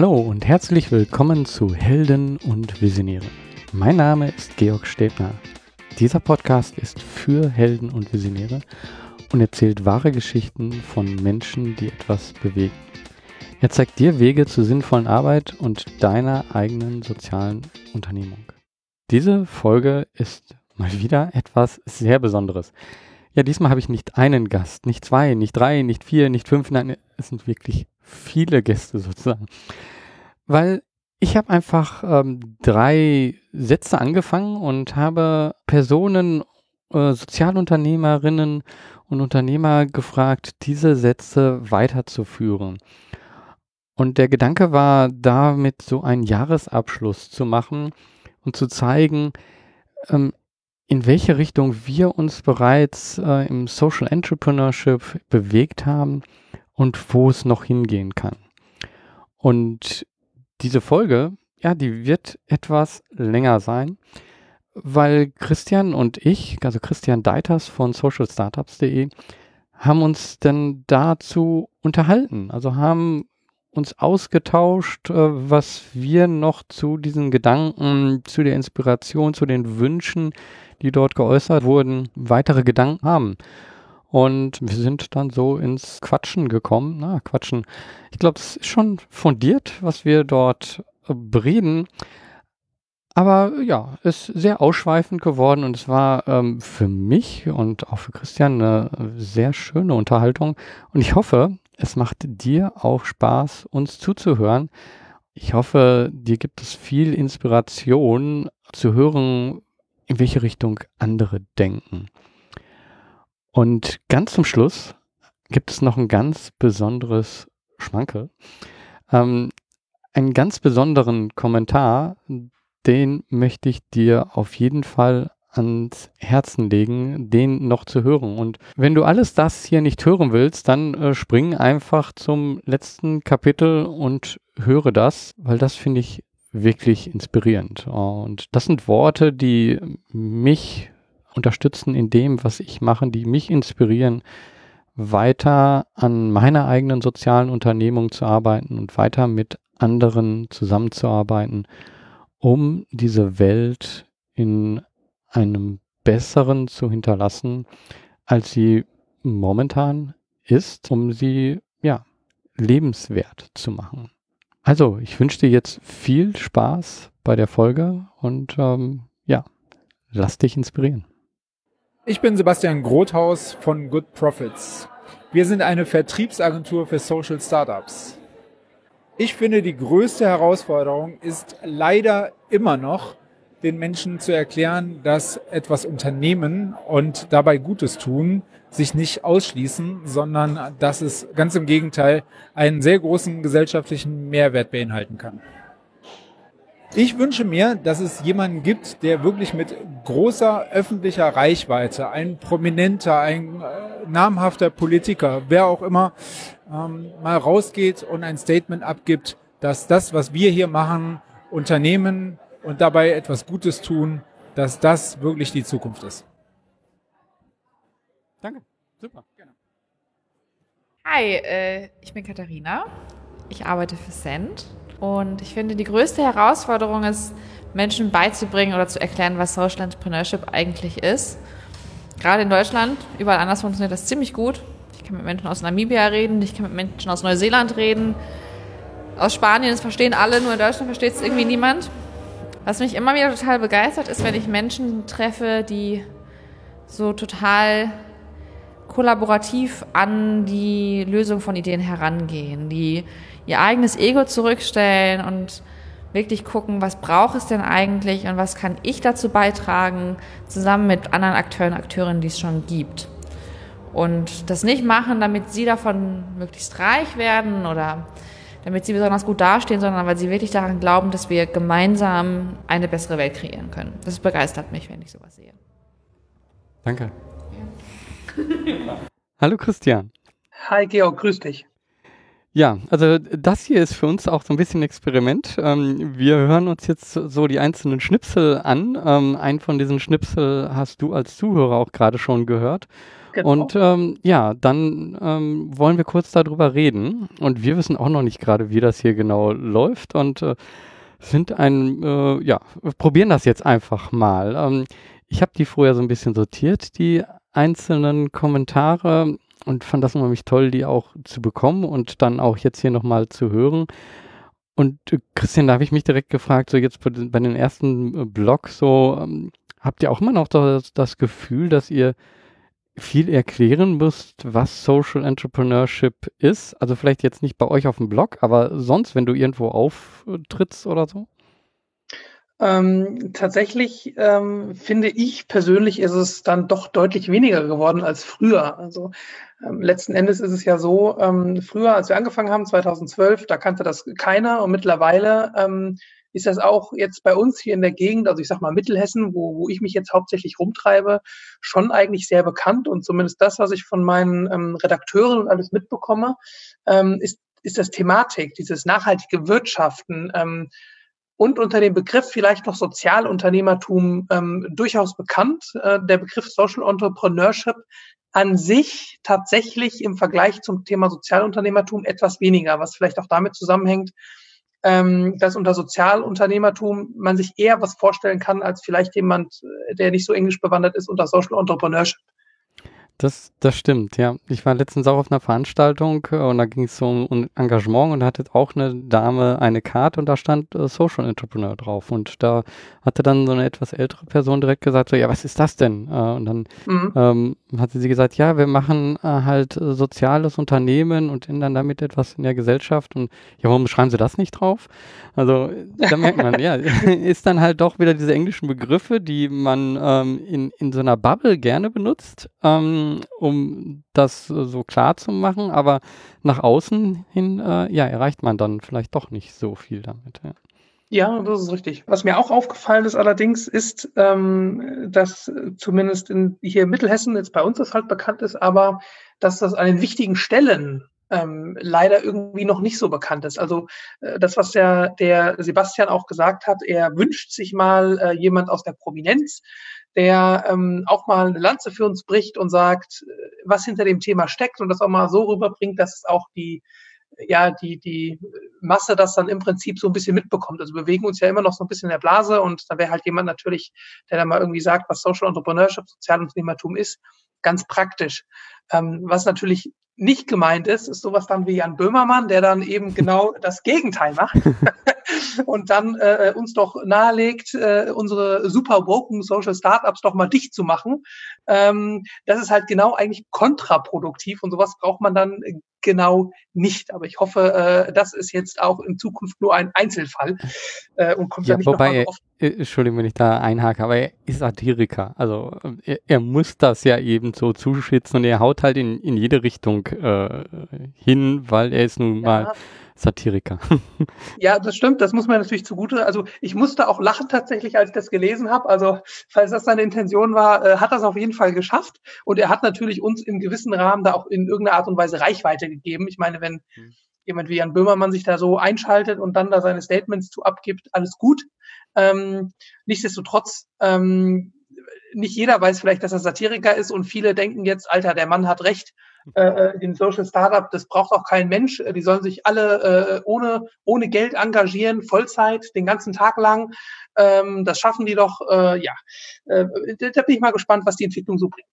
Hallo und herzlich willkommen zu Helden und Visionäre. Mein Name ist Georg Stebner. Dieser Podcast ist für Helden und Visionäre und erzählt wahre Geschichten von Menschen, die etwas bewegen. Er zeigt dir Wege zur sinnvollen Arbeit und deiner eigenen sozialen Unternehmung. Diese Folge ist mal wieder etwas sehr Besonderes. Ja, diesmal habe ich nicht einen Gast, nicht zwei, nicht drei, nicht vier, nicht fünf, nein, es sind wirklich viele Gäste sozusagen. Weil ich habe einfach ähm, drei Sätze angefangen und habe Personen, äh, Sozialunternehmerinnen und Unternehmer gefragt, diese Sätze weiterzuführen. Und der Gedanke war, damit so einen Jahresabschluss zu machen und zu zeigen, ähm, in welche Richtung wir uns bereits äh, im Social Entrepreneurship bewegt haben und wo es noch hingehen kann. Und diese Folge, ja, die wird etwas länger sein, weil Christian und ich, also Christian Deiters von socialstartups.de, haben uns dann dazu unterhalten. Also haben uns ausgetauscht, äh, was wir noch zu diesen Gedanken, zu der Inspiration, zu den Wünschen, die dort geäußert wurden, weitere Gedanken haben. Und wir sind dann so ins Quatschen gekommen. Na, Quatschen. Ich glaube, das ist schon fundiert, was wir dort bereden. Aber ja, ist sehr ausschweifend geworden und es war ähm, für mich und auch für Christian eine sehr schöne Unterhaltung. Und ich hoffe, es macht dir auch Spaß, uns zuzuhören. Ich hoffe, dir gibt es viel Inspiration zu hören, in welche Richtung andere denken. Und ganz zum Schluss gibt es noch ein ganz besonderes Schmankel. Ähm, einen ganz besonderen Kommentar, den möchte ich dir auf jeden Fall ans Herzen legen, den noch zu hören. Und wenn du alles das hier nicht hören willst, dann äh, spring einfach zum letzten Kapitel und höre das, weil das finde ich wirklich inspirierend. Und das sind Worte, die mich unterstützen in dem, was ich mache, die mich inspirieren, weiter an meiner eigenen sozialen Unternehmung zu arbeiten und weiter mit anderen zusammenzuarbeiten, um diese Welt in einem besseren zu hinterlassen, als sie momentan ist, um sie ja lebenswert zu machen. Also, ich wünsche dir jetzt viel Spaß bei der Folge und ähm, ja, lass dich inspirieren. Ich bin Sebastian Grothaus von Good Profits. Wir sind eine Vertriebsagentur für Social Startups. Ich finde, die größte Herausforderung ist leider immer noch, den Menschen zu erklären, dass etwas Unternehmen und dabei Gutes tun sich nicht ausschließen, sondern dass es ganz im Gegenteil einen sehr großen gesellschaftlichen Mehrwert beinhalten kann. Ich wünsche mir, dass es jemanden gibt, der wirklich mit großer öffentlicher Reichweite, ein prominenter, ein äh, namhafter Politiker, wer auch immer, ähm, mal rausgeht und ein Statement abgibt, dass das, was wir hier machen, Unternehmen und dabei etwas Gutes tun, dass das wirklich die Zukunft ist. Danke, super. Gerne. Hi, äh, ich bin Katharina. Ich arbeite für Cent und ich finde, die größte Herausforderung ist, Menschen beizubringen oder zu erklären, was Social Entrepreneurship eigentlich ist. Gerade in Deutschland, überall anders funktioniert das ziemlich gut. Ich kann mit Menschen aus Namibia reden, ich kann mit Menschen aus Neuseeland reden, aus Spanien, das verstehen alle, nur in Deutschland versteht es irgendwie niemand. Was mich immer wieder total begeistert, ist, wenn ich Menschen treffe, die so total kollaborativ an die Lösung von Ideen herangehen, die ihr eigenes Ego zurückstellen und wirklich gucken, was braucht es denn eigentlich und was kann ich dazu beitragen, zusammen mit anderen Akteuren, Akteurinnen, die es schon gibt. Und das nicht machen, damit sie davon möglichst reich werden oder damit sie besonders gut dastehen, sondern weil sie wirklich daran glauben, dass wir gemeinsam eine bessere Welt kreieren können. Das begeistert mich, wenn ich sowas sehe. Danke. Ja. Hallo Christian. Hi Georg, grüß dich. Ja, also das hier ist für uns auch so ein bisschen ein Experiment. Ähm, wir hören uns jetzt so die einzelnen Schnipsel an. Ähm, einen von diesen Schnipsel hast du als Zuhörer auch gerade schon gehört. Genau. Und ähm, ja, dann ähm, wollen wir kurz darüber reden. Und wir wissen auch noch nicht gerade, wie das hier genau läuft und äh, sind ein, äh, ja, probieren das jetzt einfach mal. Ähm, ich habe die vorher so ein bisschen sortiert, die einzelnen Kommentare und fand das unheimlich toll, die auch zu bekommen und dann auch jetzt hier nochmal zu hören. Und äh, Christian, da habe ich mich direkt gefragt, so jetzt bei, den ersten äh, Blogs, so ähm, habt ihr auch immer noch das, das Gefühl, dass ihr viel erklären müsst, was Social Entrepreneurship ist? Also vielleicht jetzt nicht bei euch auf dem Blog, aber sonst, wenn du irgendwo auftrittst oder so? Ähm, tatsächlich ähm, finde ich persönlich ist es dann doch deutlich weniger geworden als früher. Also ähm, letzten Endes ist es ja so, ähm, früher, als wir angefangen haben, 2012, da kannte das keiner und mittlerweile ähm, ist das auch jetzt bei uns hier in der Gegend, also ich sag mal Mittelhessen, wo, wo ich mich jetzt hauptsächlich rumtreibe, schon eigentlich sehr bekannt und zumindest das, was ich von meinen ähm, Redakteuren und alles mitbekomme, ist, ist das Thematik, dieses nachhaltige Wirtschaften, und unter dem Begriff vielleicht noch Sozialunternehmertum ähm, durchaus bekannt. Äh, der Begriff Social Entrepreneurship an sich tatsächlich im Vergleich zum Thema Sozialunternehmertum etwas weniger, was vielleicht auch damit zusammenhängt, ähm, dass unter Sozialunternehmertum man sich eher was vorstellen kann als vielleicht jemand, äh, der nicht so englisch bewandert ist unter Social Entrepreneurship. Das, das stimmt, ja. Ich war letztens auch auf einer Veranstaltung äh, und da ging es um Engagement und da hatte auch eine Dame eine Karte und da stand äh, Social Entrepreneur drauf. Und da hatte dann so eine etwas ältere Person direkt gesagt, so, ja, was ist das denn? Äh, und dann mhm. ähm, hatte sie gesagt, ja, wir machen äh, halt äh, soziales Unternehmen und ändern damit etwas in der Gesellschaft. Und ja, warum schreiben sie das nicht drauf? Also da merkt man, ja, ist dann halt doch wieder diese englischen Begriffe, die man ähm, in, in so einer Bubble gerne benutzt. Ähm, um das so klar zu machen, aber nach außen hin, äh, ja, erreicht man dann vielleicht doch nicht so viel damit. Ja. Ja, das ist richtig. Was mir auch aufgefallen ist allerdings, ist, ähm, dass zumindest in, hier in Mittelhessen, jetzt bei uns das halt bekannt ist, aber dass das an den wichtigen Stellen ähm, leider irgendwie noch nicht so bekannt ist. Also äh, das, was der, der Sebastian auch gesagt hat, er wünscht sich mal äh, jemand aus der Prominenz, der ähm, auch mal eine Lanze für uns bricht und sagt, äh, was hinter dem Thema steckt und das auch mal so rüberbringt, dass es auch die ja, die, die Masse das dann im Prinzip so ein bisschen mitbekommt. Also wir bewegen uns ja immer noch so ein bisschen in der Blase und da wäre halt jemand natürlich, der dann mal irgendwie sagt, was Social Entrepreneurship, Sozialunternehmertum ist, ganz praktisch. Ähm, was natürlich nicht gemeint ist, ist sowas dann wie Jan Böhmermann, der dann eben genau das Gegenteil macht und dann äh, uns doch nahelegt, äh, unsere super woken Social Startups doch mal dicht zu machen. Ähm, das ist halt genau eigentlich kontraproduktiv und sowas braucht man dann genau nicht. Aber ich hoffe, äh, das ist jetzt auch in Zukunft nur ein Einzelfall äh, und kommt ja, ja nicht wobei, noch äh, Entschuldigung, wenn ich da einhake, aber er ist Satiriker. Also er, er, muss das ja eben so zuschützen und er haut halt in, in jede Richtung äh, hin, weil er ist nun ja. mal Satiriker. ja, das stimmt, das muss man natürlich zugute. Also ich musste auch lachen tatsächlich, als ich das gelesen habe. Also falls das seine Intention war, äh, hat das auf jeden Fall geschafft. Und er hat natürlich uns im gewissen Rahmen da auch in irgendeiner Art und Weise Reichweite gegeben. Ich meine, wenn mhm. jemand wie Jan Böhmermann sich da so einschaltet und dann da seine Statements zu abgibt, alles gut. Ähm, nichtsdestotrotz, ähm, nicht jeder weiß vielleicht, dass er Satiriker ist und viele denken jetzt, Alter, der Mann hat recht äh, äh, in Social Startup, das braucht auch kein Mensch. Die sollen sich alle äh, ohne, ohne Geld engagieren, Vollzeit, den ganzen Tag lang. Ähm, das schaffen die doch, äh, ja. Äh, da bin ich mal gespannt, was die Entwicklung so bringt.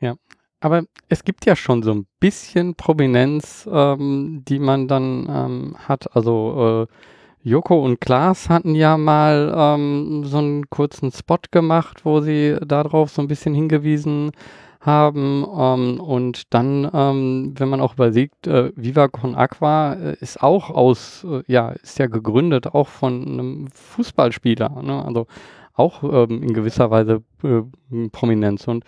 Ja, aber es gibt ja schon so ein bisschen Prominenz, ähm, die man dann ähm, hat. Also äh, Joko und Klaas hatten ja mal ähm, so einen kurzen Spot gemacht, wo sie darauf so ein bisschen hingewiesen haben. Ähm, und dann, ähm, wenn man auch überlegt, äh, Viva Con Aqua äh, ist auch aus, äh, ja, ist ja gegründet auch von einem Fußballspieler, ne? also auch ähm, in gewisser Weise äh, Prominenz. Und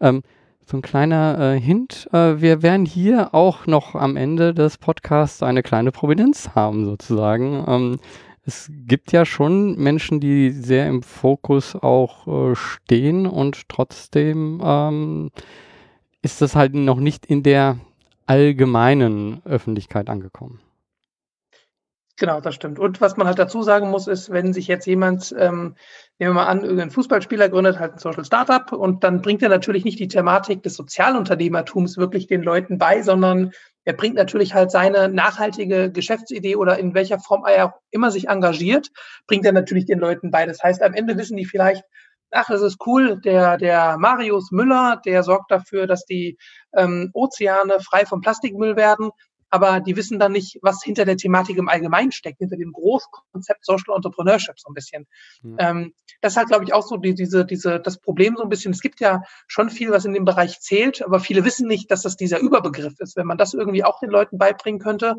ähm, so ein kleiner äh, Hint, äh, wir werden hier auch noch am Ende des Podcasts eine kleine Prominenz haben, sozusagen. Es gibt ja schon Menschen, die sehr im Fokus auch äh, stehen und trotzdem ähm, ist das halt noch nicht in der allgemeinen Öffentlichkeit angekommen. Genau, das stimmt. Und was man halt dazu sagen muss, ist, wenn sich jetzt jemand, ähm, nehmen wir mal an, irgendein Fußballspieler gründet halt ein Social Startup und dann bringt er natürlich nicht die Thematik des Sozialunternehmertums wirklich den Leuten bei, sondern er bringt natürlich halt seine nachhaltige Geschäftsidee oder in welcher Form er auch immer sich engagiert, bringt er natürlich den Leuten bei. Das heißt, am Ende wissen die vielleicht, ach, das ist cool, der, der Marius Müller, der sorgt dafür, dass die ähm, Ozeane frei von Plastikmüll werden aber die wissen dann nicht, was hinter der Thematik im Allgemeinen steckt, hinter dem Großkonzept Social Entrepreneurship so ein bisschen. Mhm. Ähm, das ist halt, glaube ich, auch so die, diese, diese, das Problem so ein bisschen. Es gibt ja schon viel, was in dem Bereich zählt, aber viele wissen nicht, dass das dieser Überbegriff ist. Wenn man das irgendwie auch den Leuten beibringen könnte,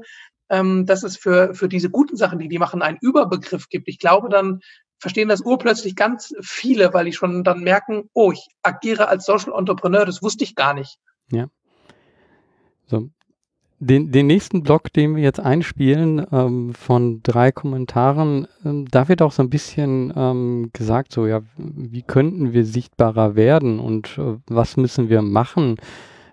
ähm, dass es für, für diese guten Sachen, die die machen, einen Überbegriff gibt. Ich glaube, dann verstehen das urplötzlich ganz viele, weil die schon dann merken, oh, ich agiere als Social Entrepreneur, das wusste ich gar nicht. Ja. So, den, den nächsten Block, den wir jetzt einspielen, ähm, von drei Kommentaren, ähm, da wird auch so ein bisschen ähm, gesagt, so ja, wie könnten wir sichtbarer werden und äh, was müssen wir machen,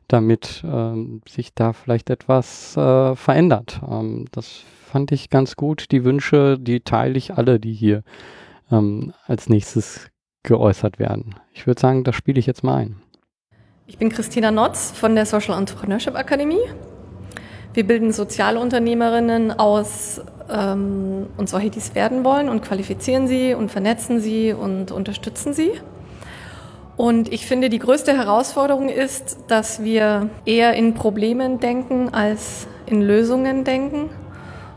damit ähm, sich da vielleicht etwas äh, verändert. Ähm, das fand ich ganz gut. Die Wünsche, die teile ich alle, die hier ähm, als nächstes geäußert werden. Ich würde sagen, das spiele ich jetzt mal ein. Ich bin Christina Notz von der Social Entrepreneurship Akademie wir bilden Sozialunternehmerinnen aus ähm, und solche, die es werden wollen und qualifizieren sie und vernetzen sie und unterstützen sie. Und ich finde, die größte Herausforderung ist, dass wir eher in Problemen denken als in Lösungen denken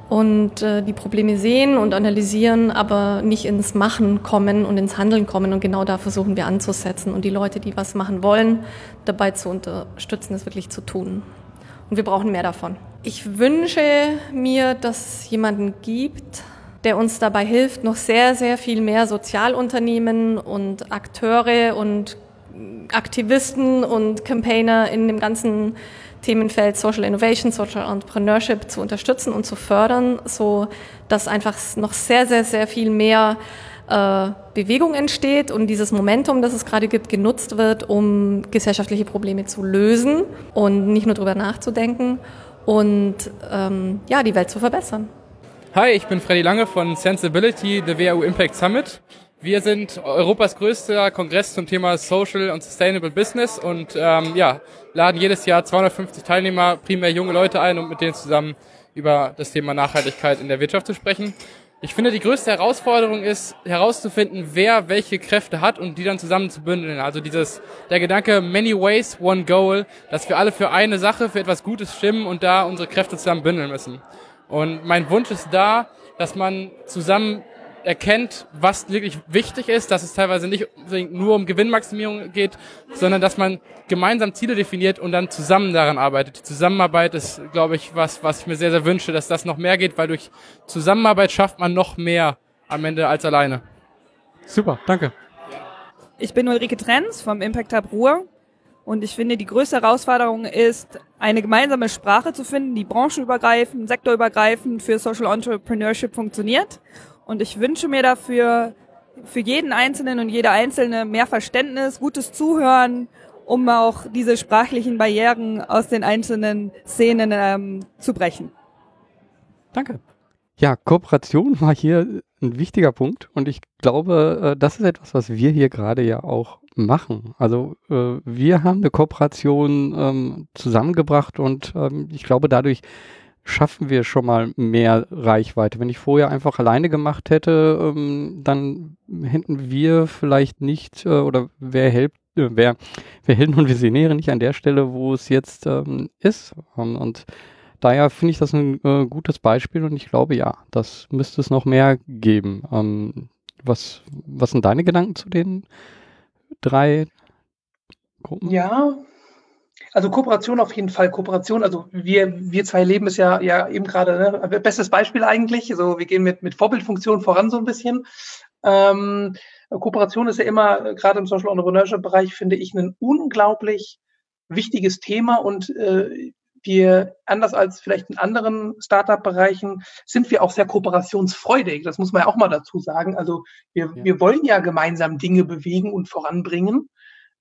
und äh, die Probleme sehen und analysieren, aber nicht ins Machen kommen und ins Handeln kommen. Und genau da versuchen wir anzusetzen und die Leute, die was machen wollen, dabei zu unterstützen, es wirklich zu tun. Und wir brauchen mehr davon. Ich wünsche mir, dass es jemanden gibt, der uns dabei hilft, noch sehr, sehr viel mehr Sozialunternehmen und Akteure und Aktivisten und Campaigner in dem ganzen Themenfeld Social Innovation, Social Entrepreneurship zu unterstützen und zu fördern, so dass einfach noch sehr, sehr, sehr viel mehr äh, Bewegung entsteht und dieses Momentum, das es gerade gibt, genutzt wird, um gesellschaftliche Probleme zu lösen und nicht nur darüber nachzudenken und ähm, ja, die Welt zu verbessern. Hi, ich bin Freddy Lange von Sensibility, the WHU Impact Summit. Wir sind Europas größter Kongress zum Thema Social und Sustainable Business und ähm, ja, laden jedes Jahr 250 Teilnehmer, primär junge Leute ein, um mit denen zusammen über das Thema Nachhaltigkeit in der Wirtschaft zu sprechen. Ich finde, die größte Herausforderung ist, herauszufinden, wer welche Kräfte hat und die dann zusammen zu bündeln. Also dieses, der Gedanke, many ways, one goal, dass wir alle für eine Sache, für etwas Gutes stimmen und da unsere Kräfte zusammen bündeln müssen. Und mein Wunsch ist da, dass man zusammen erkennt, was wirklich wichtig ist, dass es teilweise nicht nur um Gewinnmaximierung geht, sondern dass man gemeinsam Ziele definiert und dann zusammen daran arbeitet. Die Zusammenarbeit ist, glaube ich, was, was ich mir sehr, sehr wünsche, dass das noch mehr geht, weil durch Zusammenarbeit schafft man noch mehr am Ende als alleine. Super, danke. Ich bin Ulrike Trenz vom Impact Hub Ruhr und ich finde, die größte Herausforderung ist, eine gemeinsame Sprache zu finden, die branchenübergreifend, sektorübergreifend für Social Entrepreneurship funktioniert und ich wünsche mir dafür für jeden Einzelnen und jede Einzelne mehr Verständnis, gutes Zuhören, um auch diese sprachlichen Barrieren aus den einzelnen Szenen ähm, zu brechen. Danke. Ja, Kooperation war hier ein wichtiger Punkt und ich glaube, äh, das ist etwas, was wir hier gerade ja auch machen. Also äh, wir haben eine Kooperation ähm, zusammengebracht und ähm, ich glaube, dadurch schaffen wir schon mal mehr Reichweite. Wenn ich vorher einfach alleine gemacht hätte, ähm, dann hätten wir vielleicht nicht äh, oder wer hält, äh, wer, wer Helden und Visionäre nicht an der Stelle, wo es jetzt ähm, ist. Um, und daher finde ich das ein äh, gutes Beispiel und ich glaube, ja, das müsste es noch mehr geben. Ähm, was, was sind deine Gedanken zu den drei Gruppen? Ja, also Kooperation auf jeden Fall. Kooperation, also wir, wir zwei leben es ja, ja eben gerade, ne? bestes Beispiel eigentlich. Also wir gehen mit, mit Vorbildfunktion voran so ein bisschen. Ähm, Kooperation ist ja immer, gerade im Social Entrepreneurship Bereich, finde ich, ein unglaublich wichtiges Thema und äh, wir, anders als vielleicht in anderen Startup-Bereichen, sind wir auch sehr kooperationsfreudig. Das muss man ja auch mal dazu sagen. Also wir, ja. wir wollen ja gemeinsam Dinge bewegen und voranbringen.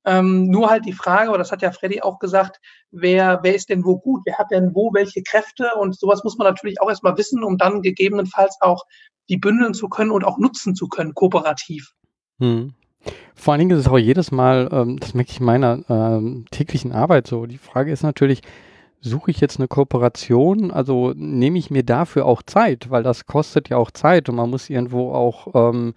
Ähm, nur halt die Frage, aber das hat ja Freddy auch gesagt, wer, wer ist denn wo gut? Wer hat denn wo welche Kräfte? Und sowas muss man natürlich auch erstmal wissen, um dann gegebenenfalls auch die bündeln zu können und auch nutzen zu können, kooperativ. Hm. Vor allen Dingen ist es auch jedes Mal, ähm, das merke ich in meiner ähm, täglichen Arbeit so. Die Frage ist natürlich, suche ich jetzt eine Kooperation? Also nehme ich mir dafür auch Zeit, weil das kostet ja auch Zeit und man muss irgendwo auch ähm,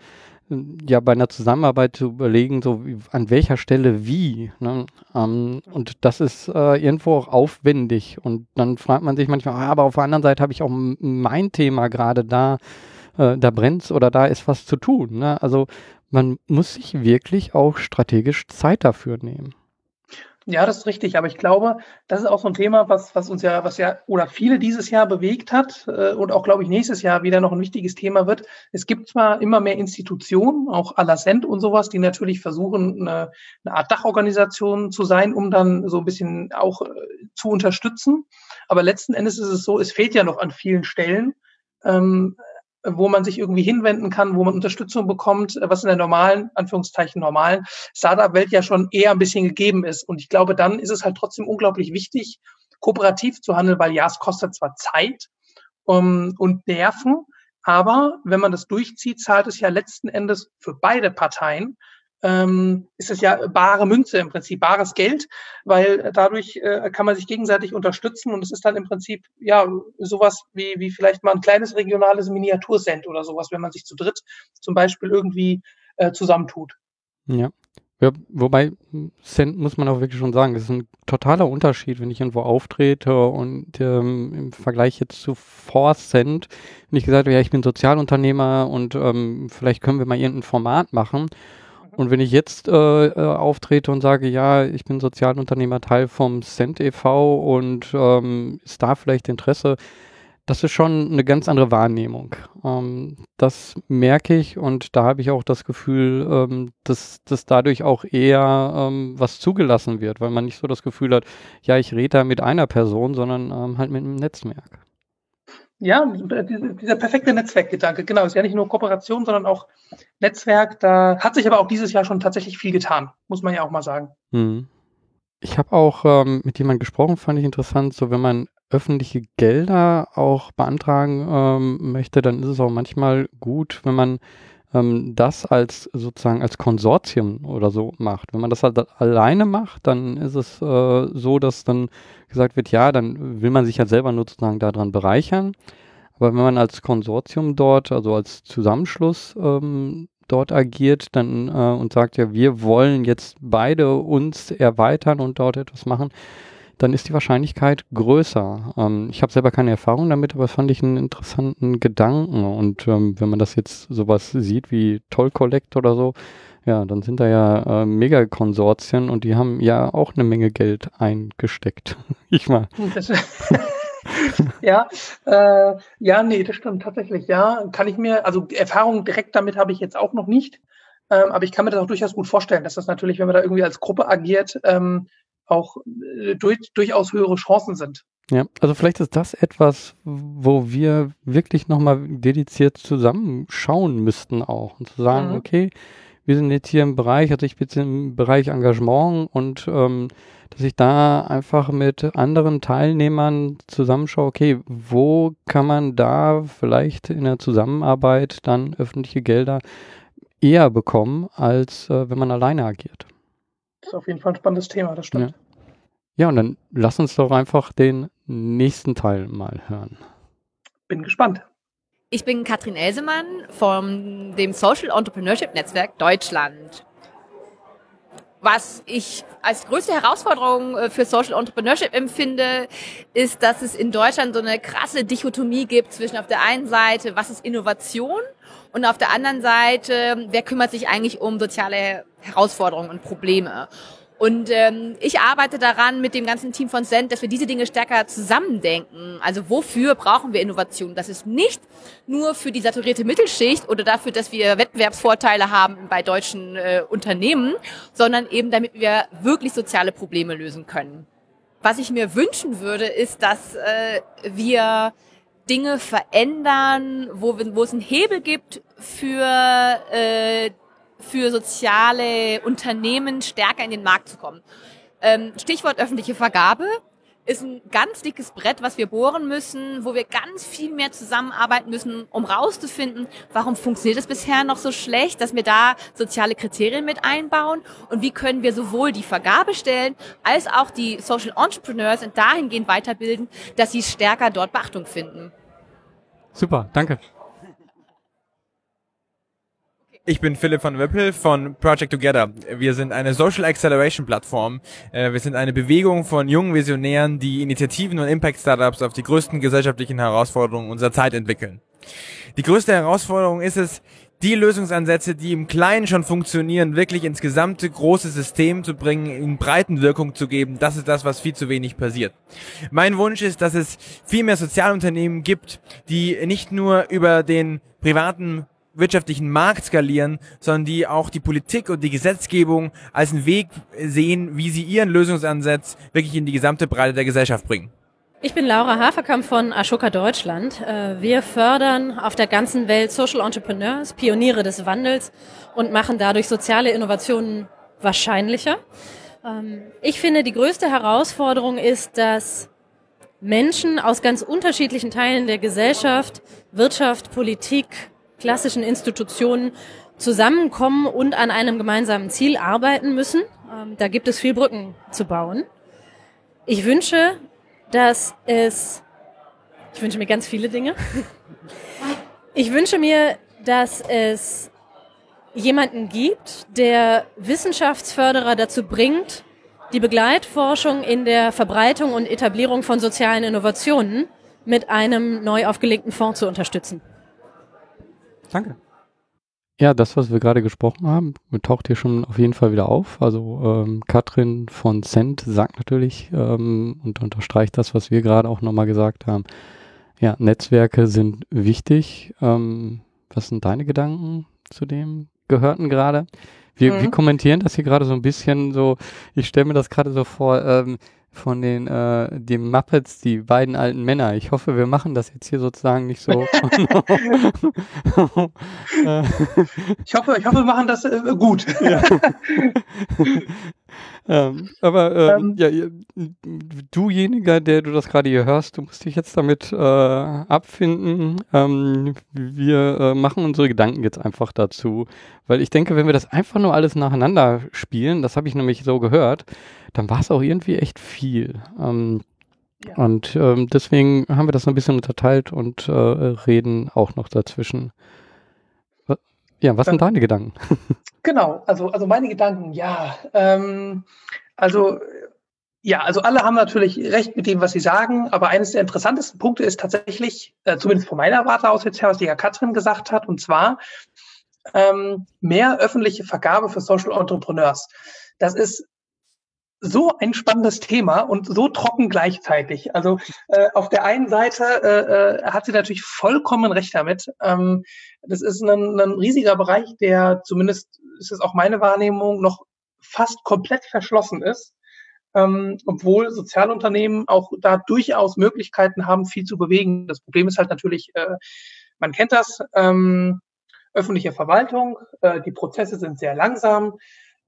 ja bei einer Zusammenarbeit zu überlegen, so an welcher Stelle wie. Ne? Ähm, und das ist äh, irgendwo auch aufwendig. Und dann fragt man sich manchmal, ah, aber auf der anderen Seite habe ich auch mein Thema gerade da, äh, da brennt's oder da ist was zu tun. Ne? Also man muss sich wirklich auch strategisch Zeit dafür nehmen. Ja, das ist richtig. Aber ich glaube, das ist auch so ein Thema, was, was uns ja, was ja oder viele dieses Jahr bewegt hat äh, und auch, glaube ich, nächstes Jahr wieder noch ein wichtiges Thema wird. Es gibt zwar immer mehr Institutionen, auch Alascent und sowas, die natürlich versuchen, eine, eine Art Dachorganisation zu sein, um dann so ein bisschen auch äh, zu unterstützen. Aber letzten Endes ist es so, es fehlt ja noch an vielen Stellen. Ähm, wo man sich irgendwie hinwenden kann, wo man Unterstützung bekommt, was in der normalen, Anführungszeichen normalen Startup-Welt ja schon eher ein bisschen gegeben ist. Und ich glaube, dann ist es halt trotzdem unglaublich wichtig, kooperativ zu handeln, weil ja, es kostet zwar Zeit um, und Nerven, aber wenn man das durchzieht, zahlt es ja letzten Endes für beide Parteien ähm, ist es ja bare Münze im Prinzip, bares Geld, weil dadurch äh, kann man sich gegenseitig unterstützen und es ist dann im Prinzip ja sowas wie, wie vielleicht mal ein kleines regionales Miniatursend oder sowas, wenn man sich zu dritt zum Beispiel irgendwie äh, zusammentut. Ja. ja. Wobei, Cent muss man auch wirklich schon sagen, es ist ein totaler Unterschied, wenn ich irgendwo auftrete und ähm, im Vergleich jetzt zu Force Cent, wenn ich gesagt habe, ja, ich bin Sozialunternehmer und ähm, vielleicht können wir mal irgendein Format machen und wenn ich jetzt äh, äh, auftrete und sage, ja, ich bin Sozialunternehmer, Teil vom Cent e.V. und ähm, ist da vielleicht Interesse, das ist schon eine ganz andere Wahrnehmung. Ähm, das merke ich und da habe ich auch das Gefühl, ähm, dass, dass dadurch auch eher ähm, was zugelassen wird, weil man nicht so das Gefühl hat, ja, ich rede da mit einer Person, sondern ähm, halt mit einem Netzwerk. Ja, dieser perfekte Netzwerkgedanke, genau. Ist ja nicht nur Kooperation, sondern auch Netzwerk. Da hat sich aber auch dieses Jahr schon tatsächlich viel getan, muss man ja auch mal sagen. Hm. Ich habe auch ähm, mit jemandem gesprochen, fand ich interessant, so wenn man öffentliche Gelder auch beantragen ähm, möchte, dann ist es auch manchmal gut, wenn man ähm, das als sozusagen als Konsortium oder so macht. Wenn man das halt alleine macht, dann ist es äh, so, dass dann gesagt wird, ja, dann will man sich halt selber nur sozusagen daran bereichern. Aber wenn man als Konsortium dort, also als Zusammenschluss ähm, dort agiert dann äh, und sagt, ja, wir wollen jetzt beide uns erweitern und dort etwas machen, dann ist die Wahrscheinlichkeit größer. Ähm, ich habe selber keine Erfahrung damit, aber fand ich einen interessanten Gedanken. Und ähm, wenn man das jetzt sowas sieht wie Toll Collect oder so, ja, dann sind da ja äh, Megakonsortien und die haben ja auch eine Menge Geld eingesteckt. ich mal. ja, äh, ja, nee, das stimmt tatsächlich. Ja, kann ich mir, also Erfahrung direkt damit habe ich jetzt auch noch nicht. Ähm, aber ich kann mir das auch durchaus gut vorstellen, dass das natürlich, wenn man da irgendwie als Gruppe agiert, ähm, auch äh, durch, durchaus höhere Chancen sind. Ja, also vielleicht ist das etwas, wo wir wirklich nochmal dediziert zusammenschauen müssten auch und zu sagen, mhm. okay, wir sind jetzt hier im Bereich, also ich bin jetzt im Bereich Engagement und ähm, dass ich da einfach mit anderen Teilnehmern zusammenschaue, okay, wo kann man da vielleicht in der Zusammenarbeit dann öffentliche Gelder eher bekommen, als äh, wenn man alleine agiert. Das ist auf jeden Fall ein spannendes Thema, das stimmt. Ja. ja, und dann lass uns doch einfach den nächsten Teil mal hören. Bin gespannt. Ich bin Katrin Elsemann vom dem Social Entrepreneurship Netzwerk Deutschland. Was ich als größte Herausforderung äh, für Social Entrepreneurship empfinde, ist, dass es in Deutschland so eine krasse Dichotomie gibt zwischen auf der einen Seite, was ist Innovation und auf der anderen Seite, wer kümmert sich eigentlich um soziale Herausforderungen und Probleme. Und ähm, ich arbeite daran mit dem ganzen Team von Send, dass wir diese Dinge stärker zusammendenken. Also wofür brauchen wir Innovation? Das ist nicht nur für die saturierte Mittelschicht oder dafür, dass wir Wettbewerbsvorteile haben bei deutschen äh, Unternehmen, sondern eben damit wir wirklich soziale Probleme lösen können. Was ich mir wünschen würde, ist, dass äh, wir Dinge verändern, wo, wo es einen Hebel gibt für äh, für soziale Unternehmen stärker in den Markt zu kommen. Ähm, Stichwort öffentliche Vergabe ist ein ganz dickes Brett, was wir bohren müssen, wo wir ganz viel mehr zusammenarbeiten müssen, um rauszufinden, warum funktioniert es bisher noch so schlecht, dass wir da soziale Kriterien mit einbauen und wie können wir sowohl die Vergabestellen als auch die Social Entrepreneurs dahingehend weiterbilden, dass sie stärker dort Beachtung finden. Super, danke. Ich bin Philipp von Whipple von Project Together. Wir sind eine Social Acceleration Plattform. Äh, wir sind eine Bewegung von jungen Visionären, die Initiativen und Impact Startups auf die größten gesellschaftlichen Herausforderungen unserer Zeit entwickeln. Die größte Herausforderung ist es, die Lösungsansätze, die im Kleinen schon funktionieren, wirklich ins gesamte große System zu bringen, in breiten Wirkung zu geben. Das ist das, was viel zu wenig passiert. Mein Wunsch ist, dass es viel mehr Sozialunternehmen gibt, die nicht nur über den privaten wirtschaftlichen Markt skalieren, sondern die auch die Politik und die Gesetzgebung als einen Weg sehen, wie sie ihren Lösungsansatz wirklich in die gesamte Breite der Gesellschaft bringen. Ich bin Laura Haferkamp von Ashoka Deutschland. Äh, wir fördern auf der ganzen Welt Social Entrepreneurs, Pioniere des Wandels und machen dadurch soziale Innovationen wahrscheinlicher. Ähm, ich finde, die größte Herausforderung ist, dass Menschen aus ganz unterschiedlichen Teilen der Gesellschaft, Wirtschaft, Politik, klassischen Institutionen zusammenkommen und an einem gemeinsamen Ziel arbeiten müssen. Ähm, da gibt es viel Brücken zu bauen. Ich wünsche, dass es, ich wünsche mir ganz viele Dinge. Ich wünsche mir, dass es jemanden gibt, der Wissenschaftsförderer dazu bringt, die Begleitforschung in der Verbreitung und Etablierung von sozialen Innovationen mit einem neu aufgelegten Fonds zu unterstützen. Danke. Ja, das, was wir gerade gesprochen haben, taucht hier schon auf jeden Fall wieder auf. Also ähm, Katrin von Cent sagt natürlich ähm, und unterstreicht das, was wir gerade auch nochmal gesagt haben. Ja, Netzwerke sind wichtig. Ähm, was sind deine Gedanken zu dem Gehörten gerade? Wir, mhm. wir kommentieren das hier gerade so ein bisschen so, ich stelle mir das gerade so vor, ähm, von den, äh, den Muppets, die beiden alten Männer. Ich hoffe, wir machen das jetzt hier sozusagen nicht so. ich hoffe, ich hoffe, wir machen das äh, gut. ähm, aber ähm, ähm, ja, dujeniger, der du das gerade hier hörst, du musst dich jetzt damit äh, abfinden. Ähm, wir äh, machen unsere Gedanken jetzt einfach dazu, weil ich denke, wenn wir das einfach nur alles nacheinander spielen, das habe ich nämlich so gehört, dann war es auch irgendwie echt viel. Ähm, ja. Und ähm, deswegen haben wir das ein bisschen unterteilt und äh, reden auch noch dazwischen. Ja, was sind deine Gedanken? Genau, also, also meine Gedanken, ja. Ähm, also ja, also alle haben natürlich recht mit dem, was sie sagen, aber eines der interessantesten Punkte ist tatsächlich, äh, zumindest von meiner Warte aus jetzt her, was die Herr Katrin gesagt hat, und zwar ähm, mehr öffentliche Vergabe für Social Entrepreneurs. Das ist so ein spannendes Thema und so trocken gleichzeitig. Also äh, auf der einen Seite äh, äh, hat sie natürlich vollkommen recht damit. Ähm, das ist ein, ein riesiger Bereich, der zumindest ist es auch meine Wahrnehmung noch fast komplett verschlossen ist. Ähm, obwohl Sozialunternehmen auch da durchaus Möglichkeiten haben, viel zu bewegen. Das Problem ist halt natürlich, äh, man kennt das, ähm, öffentliche Verwaltung, äh, die Prozesse sind sehr langsam.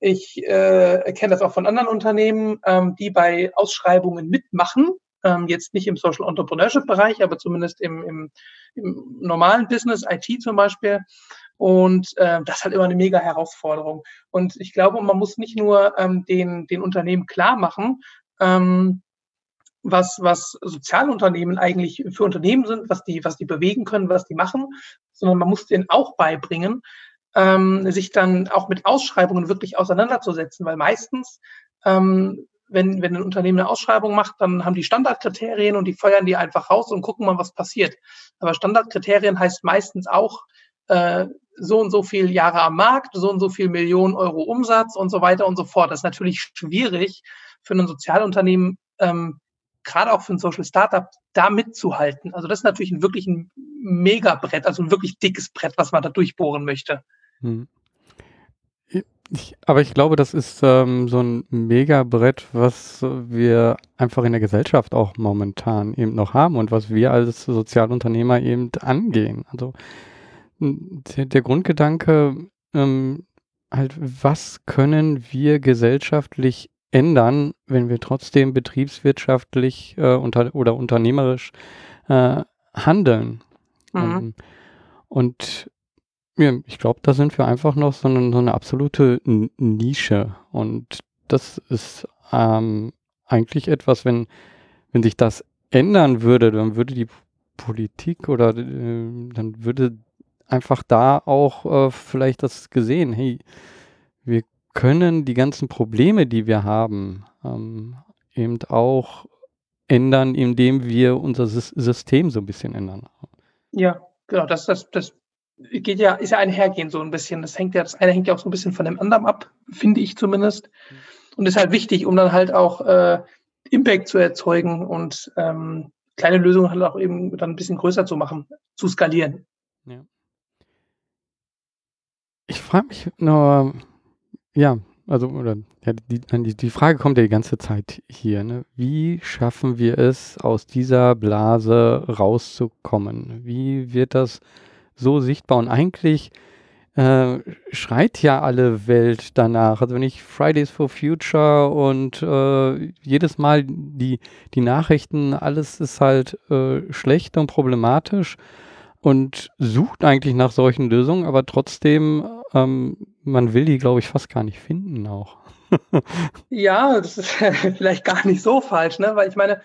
Ich äh, kenne das auch von anderen Unternehmen, ähm, die bei Ausschreibungen mitmachen. Ähm, jetzt nicht im Social Entrepreneurship Bereich, aber zumindest im, im, im normalen Business, IT zum Beispiel. Und äh, das ist halt immer eine mega Herausforderung. Und ich glaube, man muss nicht nur ähm, den, den Unternehmen klar machen, ähm, was, was Sozialunternehmen eigentlich für Unternehmen sind, was die, was die bewegen können, was die machen, sondern man muss denen auch beibringen, ähm, sich dann auch mit Ausschreibungen wirklich auseinanderzusetzen, weil meistens, ähm, wenn, wenn ein Unternehmen eine Ausschreibung macht, dann haben die Standardkriterien und die feuern die einfach raus und gucken mal, was passiert. Aber Standardkriterien heißt meistens auch äh, so und so viel Jahre am Markt, so und so viel Millionen Euro Umsatz und so weiter und so fort. Das ist natürlich schwierig für ein Sozialunternehmen, ähm, gerade auch für ein Social Startup, da mitzuhalten. Also das ist natürlich ein wirklich ein Megabrett, also ein wirklich dickes Brett, was man da durchbohren möchte. Hm. Ich, aber ich glaube, das ist ähm, so ein Megabrett, was wir einfach in der Gesellschaft auch momentan eben noch haben und was wir als Sozialunternehmer eben angehen. Also der, der Grundgedanke, ähm, halt, was können wir gesellschaftlich ändern, wenn wir trotzdem betriebswirtschaftlich äh, unter, oder unternehmerisch äh, handeln. Mhm. Ähm, und ja, ich glaube, da sind wir einfach noch so eine, so eine absolute Nische. Und das ist ähm, eigentlich etwas, wenn, wenn sich das ändern würde, dann würde die Politik oder äh, dann würde einfach da auch äh, vielleicht das gesehen, hey, wir können die ganzen Probleme, die wir haben, ähm, eben auch ändern, indem wir unser System so ein bisschen ändern. Ja, genau, das, das, das geht ja, ist ja einhergehend so ein bisschen. Das hängt ja, das eine hängt ja auch so ein bisschen von dem anderen ab, finde ich zumindest. Und ist halt wichtig, um dann halt auch äh, Impact zu erzeugen und ähm, kleine Lösungen halt auch eben dann ein bisschen größer zu machen, zu skalieren. Ja. Ich frage mich nur, ja, also, oder ja, die, die Frage kommt ja die ganze Zeit hier. Ne? Wie schaffen wir es, aus dieser Blase rauszukommen? Wie wird das so sichtbar? Und eigentlich äh, schreit ja alle Welt danach. Also wenn ich Fridays for Future und äh, jedes Mal die, die Nachrichten, alles ist halt äh, schlecht und problematisch und sucht eigentlich nach solchen Lösungen, aber trotzdem, ähm, man will die, glaube ich, fast gar nicht finden auch. ja, das ist vielleicht gar nicht so falsch, ne? weil ich meine,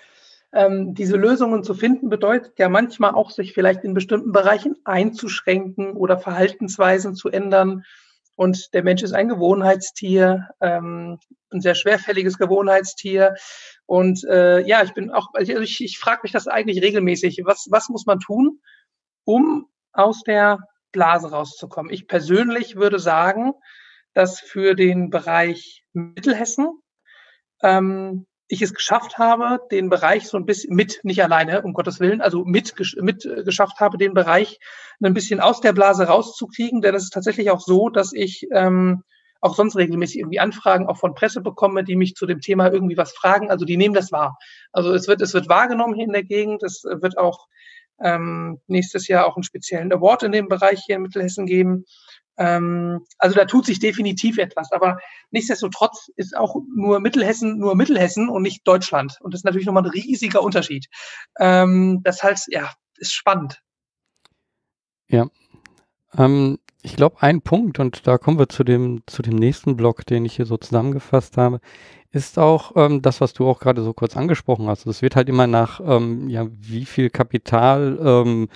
ähm, diese Lösungen zu finden bedeutet ja manchmal auch, sich vielleicht in bestimmten Bereichen einzuschränken oder Verhaltensweisen zu ändern. Und der Mensch ist ein Gewohnheitstier, ähm, ein sehr schwerfälliges Gewohnheitstier. Und äh, ja, ich bin auch, also ich, ich frage mich das eigentlich regelmäßig. Was, was muss man tun, um aus der Blase rauszukommen. Ich persönlich würde sagen, dass für den Bereich Mittelhessen ähm, ich es geschafft habe, den Bereich so ein bisschen mit, nicht alleine, um Gottes Willen, also mit, mit äh, geschafft habe, den Bereich ein bisschen aus der Blase rauszukriegen. Denn es ist tatsächlich auch so, dass ich ähm, auch sonst regelmäßig irgendwie Anfragen auch von Presse bekomme, die mich zu dem Thema irgendwie was fragen. Also die nehmen das wahr. Also es wird, es wird wahrgenommen hier in der Gegend. Es wird auch ähm, nächstes Jahr auch einen speziellen Award in dem Bereich hier in Mittelhessen geben. Ähm, also da tut sich definitiv etwas. Aber nichtsdestotrotz ist auch nur Mittelhessen nur Mittelhessen und nicht Deutschland. Und das ist natürlich nochmal ein riesiger Unterschied. Ähm, das heißt, ja, ist spannend. Ja. Ähm, ich glaube, ein Punkt, und da kommen wir zu dem, zu dem nächsten Block, den ich hier so zusammengefasst habe, ist auch ähm, das, was du auch gerade so kurz angesprochen hast. Es wird halt immer nach, ähm, ja, wie viel Kapital ähm,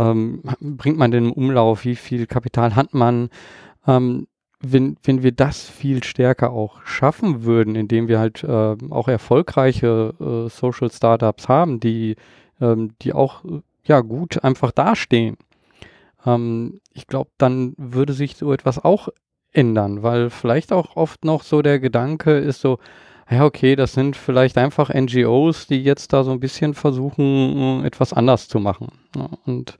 ähm, bringt man denn im Umlauf, wie viel Kapital hat man. Ähm, wenn, wenn wir das viel stärker auch schaffen würden, indem wir halt äh, auch erfolgreiche äh, Social Startups haben, die, ähm, die auch ja gut einfach dastehen, ähm, ich glaube, dann würde sich so etwas auch ändern, weil vielleicht auch oft noch so der Gedanke ist so, ja, okay, das sind vielleicht einfach NGOs, die jetzt da so ein bisschen versuchen, etwas anders zu machen. und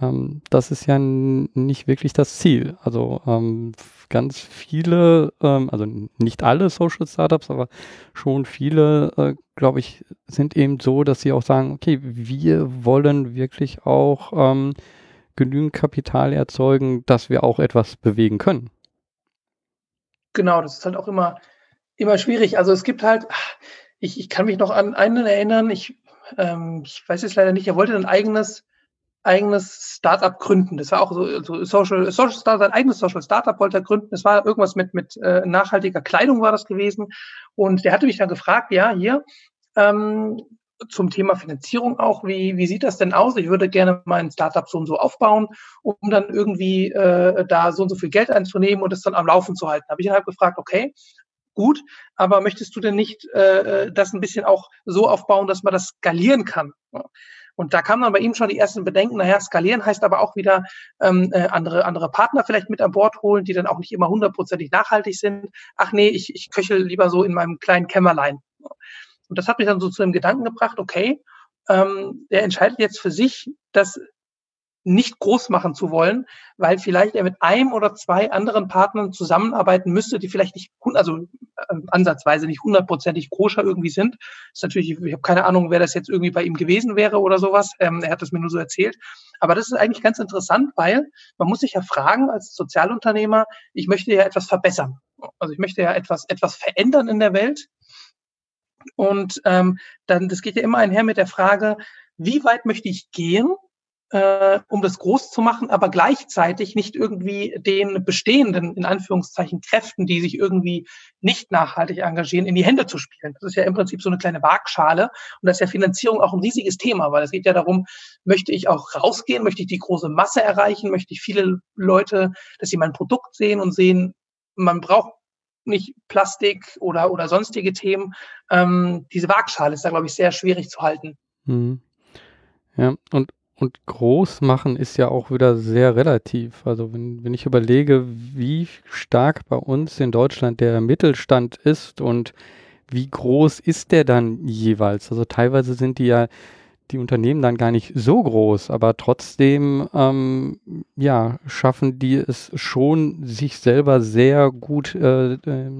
ähm, das ist ja nicht wirklich das Ziel. Also ähm, ganz viele, ähm, also nicht alle Social Startups, aber schon viele, äh, glaube ich, sind eben so, dass sie auch sagen, okay, wir wollen wirklich auch ähm, genügend Kapital erzeugen, dass wir auch etwas bewegen können. Genau, das ist halt auch immer, immer schwierig. Also es gibt halt, ich, ich kann mich noch an einen erinnern, ich, ähm, ich weiß jetzt leider nicht, er wollte ein eigenes, eigenes Startup gründen. Das war auch so, so Social, Social Startup, ein eigenes Social Startup wollte er gründen. Das war irgendwas mit, mit äh, nachhaltiger Kleidung war das gewesen. Und der hatte mich dann gefragt, ja, hier, ähm, zum Thema Finanzierung auch, wie, wie sieht das denn aus? Ich würde gerne mein Startup so und so aufbauen, um dann irgendwie äh, da so und so viel Geld einzunehmen und es dann am Laufen zu halten. Habe ich dann halt gefragt, okay, gut, aber möchtest du denn nicht äh, das ein bisschen auch so aufbauen, dass man das skalieren kann? Und da kamen dann bei ihm schon die ersten Bedenken, naja, skalieren heißt aber auch wieder ähm, äh, andere, andere Partner vielleicht mit an Bord holen, die dann auch nicht immer hundertprozentig nachhaltig sind. Ach nee, ich, ich köchel lieber so in meinem kleinen Kämmerlein. Und das hat mich dann so zu dem Gedanken gebracht, okay, ähm, er entscheidet jetzt für sich, das nicht groß machen zu wollen, weil vielleicht er mit einem oder zwei anderen Partnern zusammenarbeiten müsste, die vielleicht nicht, also ansatzweise nicht hundertprozentig koscher irgendwie sind. ist natürlich, ich habe keine Ahnung, wer das jetzt irgendwie bei ihm gewesen wäre oder sowas. Ähm, er hat es mir nur so erzählt. Aber das ist eigentlich ganz interessant, weil man muss sich ja fragen als Sozialunternehmer, ich möchte ja etwas verbessern. Also ich möchte ja etwas, etwas verändern in der Welt. Und ähm, dann, das geht ja immer einher mit der Frage, wie weit möchte ich gehen, äh, um das groß zu machen, aber gleichzeitig nicht irgendwie den bestehenden, in Anführungszeichen, Kräften, die sich irgendwie nicht nachhaltig engagieren, in die Hände zu spielen. Das ist ja im Prinzip so eine kleine Waagschale. Und da ist ja Finanzierung auch ein riesiges Thema, weil es geht ja darum, möchte ich auch rausgehen, möchte ich die große Masse erreichen, möchte ich viele Leute, dass sie mein Produkt sehen und sehen, man braucht nicht Plastik oder, oder sonstige Themen. Ähm, diese Waagschale ist da, glaube ich, sehr schwierig zu halten. Mhm. Ja, und, und groß machen ist ja auch wieder sehr relativ. Also wenn, wenn ich überlege, wie stark bei uns in Deutschland der Mittelstand ist und wie groß ist der dann jeweils? Also teilweise sind die ja die Unternehmen dann gar nicht so groß, aber trotzdem ähm, ja, schaffen die es schon, sich selber sehr gut äh, äh,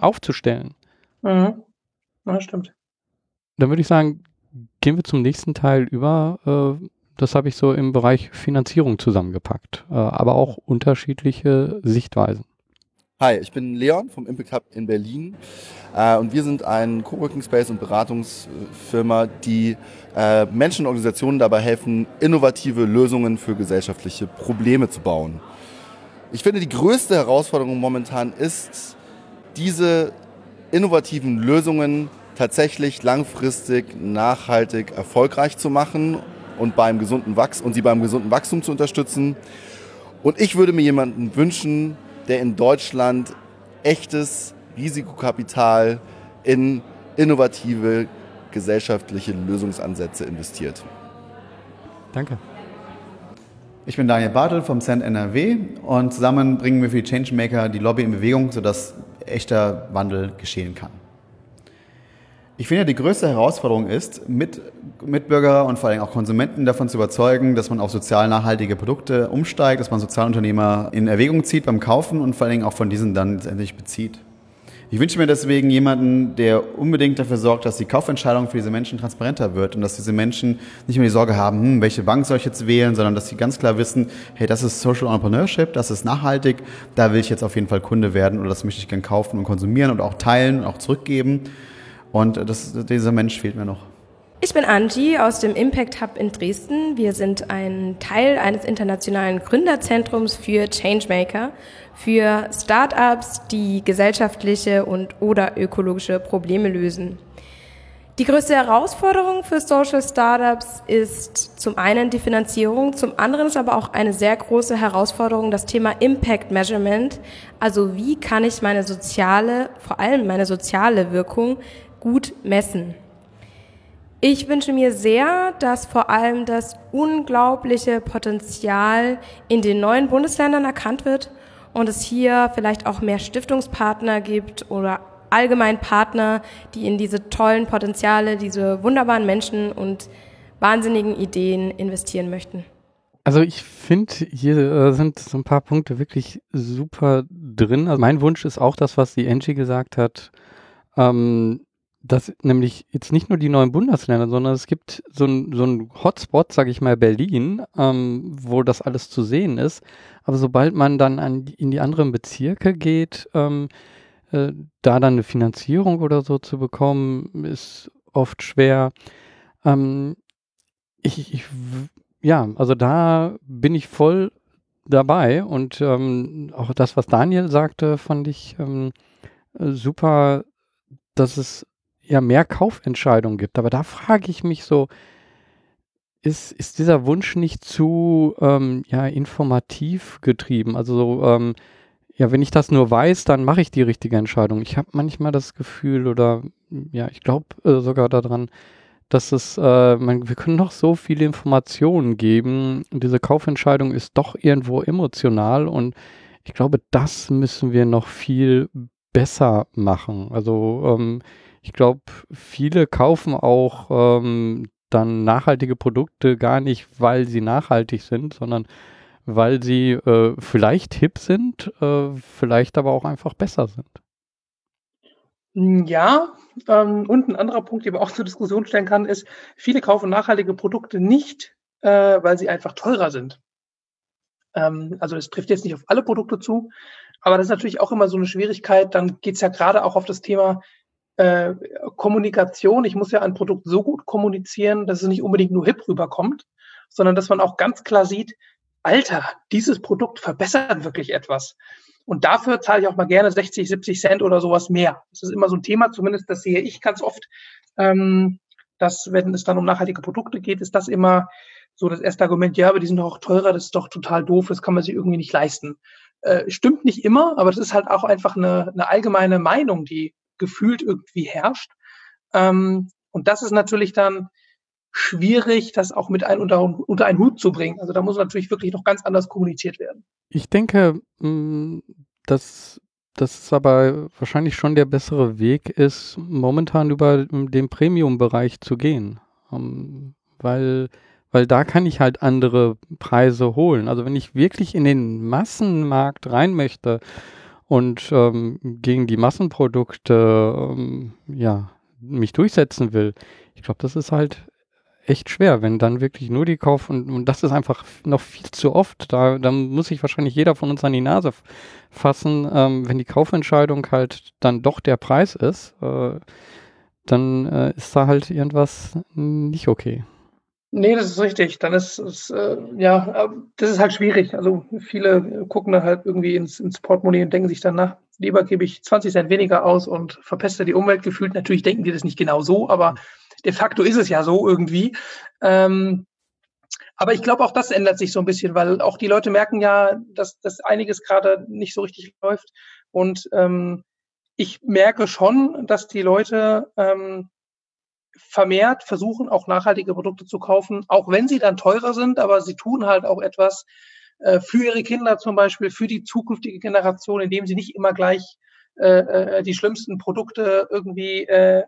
aufzustellen. Mhm. Ja, stimmt. Dann würde ich sagen, gehen wir zum nächsten Teil über. Äh, das habe ich so im Bereich Finanzierung zusammengepackt, äh, aber auch unterschiedliche Sichtweisen. Hi, ich bin Leon vom Impact Hub in Berlin äh, und wir sind ein Coworking Space und Beratungsfirma, die äh, Menschen und Organisationen dabei helfen, innovative Lösungen für gesellschaftliche Probleme zu bauen. Ich finde, die größte Herausforderung momentan ist, diese innovativen Lösungen tatsächlich langfristig, nachhaltig, erfolgreich zu machen und beim gesunden Wachs und sie beim gesunden Wachstum zu unterstützen. Und ich würde mir jemanden wünschen, der in Deutschland echtes Risikokapital in innovative gesellschaftliche Lösungsansätze investiert. Danke. Ich bin Daniel Bartel vom Cent NRW und zusammen bringen wir für die Changemaker die Lobby in Bewegung, sodass echter Wandel geschehen kann. Ich finde, die größte Herausforderung ist, mit Mitbürger und vor allem auch Konsumenten davon zu überzeugen, dass man auf sozial nachhaltige Produkte umsteigt, dass man Sozialunternehmer in Erwägung zieht beim Kaufen und vor allem auch von diesen dann letztendlich bezieht. Ich wünsche mir deswegen jemanden, der unbedingt dafür sorgt, dass die Kaufentscheidung für diese Menschen transparenter wird und dass diese Menschen nicht mehr die Sorge haben, hm, welche Bank soll ich jetzt wählen, sondern dass sie ganz klar wissen, hey, das ist Social Entrepreneurship, das ist nachhaltig, da will ich jetzt auf jeden Fall Kunde werden oder das möchte ich gern kaufen und konsumieren und auch teilen und auch zurückgeben. Und das, dieser Mensch fehlt mir noch. Ich bin Angie aus dem Impact Hub in Dresden. Wir sind ein Teil eines internationalen Gründerzentrums für Changemaker, für Startups, die gesellschaftliche und oder ökologische Probleme lösen. Die größte Herausforderung für Social Startups ist zum einen die Finanzierung, zum anderen ist aber auch eine sehr große Herausforderung das Thema Impact Measurement. Also wie kann ich meine soziale, vor allem meine soziale Wirkung gut messen. Ich wünsche mir sehr, dass vor allem das unglaubliche Potenzial in den neuen Bundesländern erkannt wird und es hier vielleicht auch mehr Stiftungspartner gibt oder allgemein Partner, die in diese tollen Potenziale, diese wunderbaren Menschen und wahnsinnigen Ideen investieren möchten. Also ich finde, hier äh, sind so ein paar Punkte wirklich super drin. Also mein Wunsch ist auch das, was die Angie gesagt hat. Ähm, dass nämlich jetzt nicht nur die neuen Bundesländer, sondern es gibt so ein, so ein Hotspot, sage ich mal, Berlin, ähm, wo das alles zu sehen ist. Aber sobald man dann an, in die anderen Bezirke geht, ähm, äh, da dann eine Finanzierung oder so zu bekommen, ist oft schwer. Ähm, ich, ich, ja, also da bin ich voll dabei und ähm, auch das, was Daniel sagte, fand ich ähm, super, dass es ja mehr Kaufentscheidungen gibt. Aber da frage ich mich so, ist, ist dieser Wunsch nicht zu ähm, ja, informativ getrieben? Also so, ähm, ja, wenn ich das nur weiß, dann mache ich die richtige Entscheidung. Ich habe manchmal das Gefühl oder ja, ich glaube äh, sogar daran, dass es, äh, man, wir können noch so viele Informationen geben. Und diese Kaufentscheidung ist doch irgendwo emotional und ich glaube, das müssen wir noch viel besser machen. Also ähm, ich glaube, viele kaufen auch ähm, dann nachhaltige Produkte gar nicht, weil sie nachhaltig sind, sondern weil sie äh, vielleicht hip sind, äh, vielleicht aber auch einfach besser sind. Hm, ja, ähm, und ein anderer Punkt, den man auch zur Diskussion stellen kann, ist, viele kaufen nachhaltige Produkte nicht, äh, weil sie einfach teurer sind. Ähm, also das trifft jetzt nicht auf alle Produkte zu, aber das ist natürlich auch immer so eine Schwierigkeit. Dann geht's ja gerade auch auf das Thema äh, Kommunikation. Ich muss ja ein Produkt so gut kommunizieren, dass es nicht unbedingt nur hip rüberkommt, sondern dass man auch ganz klar sieht, Alter, dieses Produkt verbessert wirklich etwas. Und dafür zahle ich auch mal gerne 60, 70 Cent oder sowas mehr. Das ist immer so ein Thema, zumindest das sehe ich ganz oft, ähm, dass wenn es dann um nachhaltige Produkte geht, ist das immer so das erste Argument, ja, aber die sind doch auch teurer, das ist doch total doof, das kann man sich irgendwie nicht leisten. Äh, stimmt nicht immer, aber das ist halt auch einfach eine, eine allgemeine Meinung, die gefühlt irgendwie herrscht. Ähm, und das ist natürlich dann schwierig, das auch mit ein, unter, unter einen Hut zu bringen. Also da muss natürlich wirklich noch ganz anders kommuniziert werden. Ich denke, mm, dass das aber wahrscheinlich schon der bessere Weg ist, momentan über den Premium-Bereich zu gehen. Um, weil, weil da kann ich halt andere Preise holen. Also wenn ich wirklich in den Massenmarkt rein möchte und ähm, gegen die Massenprodukte ähm, ja, mich durchsetzen will, ich glaube, das ist halt echt schwer, wenn dann wirklich nur die Kauf und, und das ist einfach noch viel zu oft. Da, da muss sich wahrscheinlich jeder von uns an die Nase fassen, ähm, wenn die Kaufentscheidung halt dann doch der Preis ist, äh, dann äh, ist da halt irgendwas nicht okay. Nee, das ist richtig. Dann ist es, äh, ja, äh, das ist halt schwierig. Also viele gucken dann halt irgendwie ins, ins Portemonnaie und denken sich dann, na, lieber gebe ich 20 Cent weniger aus und verpeste die Umwelt gefühlt. Natürlich denken die das nicht genau so, aber de facto ist es ja so irgendwie. Ähm, aber ich glaube, auch das ändert sich so ein bisschen, weil auch die Leute merken ja, dass, dass einiges gerade nicht so richtig läuft. Und ähm, ich merke schon, dass die Leute ähm, vermehrt versuchen, auch nachhaltige Produkte zu kaufen, auch wenn sie dann teurer sind, aber sie tun halt auch etwas äh, für ihre Kinder zum Beispiel, für die zukünftige Generation, indem sie nicht immer gleich äh, äh die schlimmsten Produkte irgendwie äh,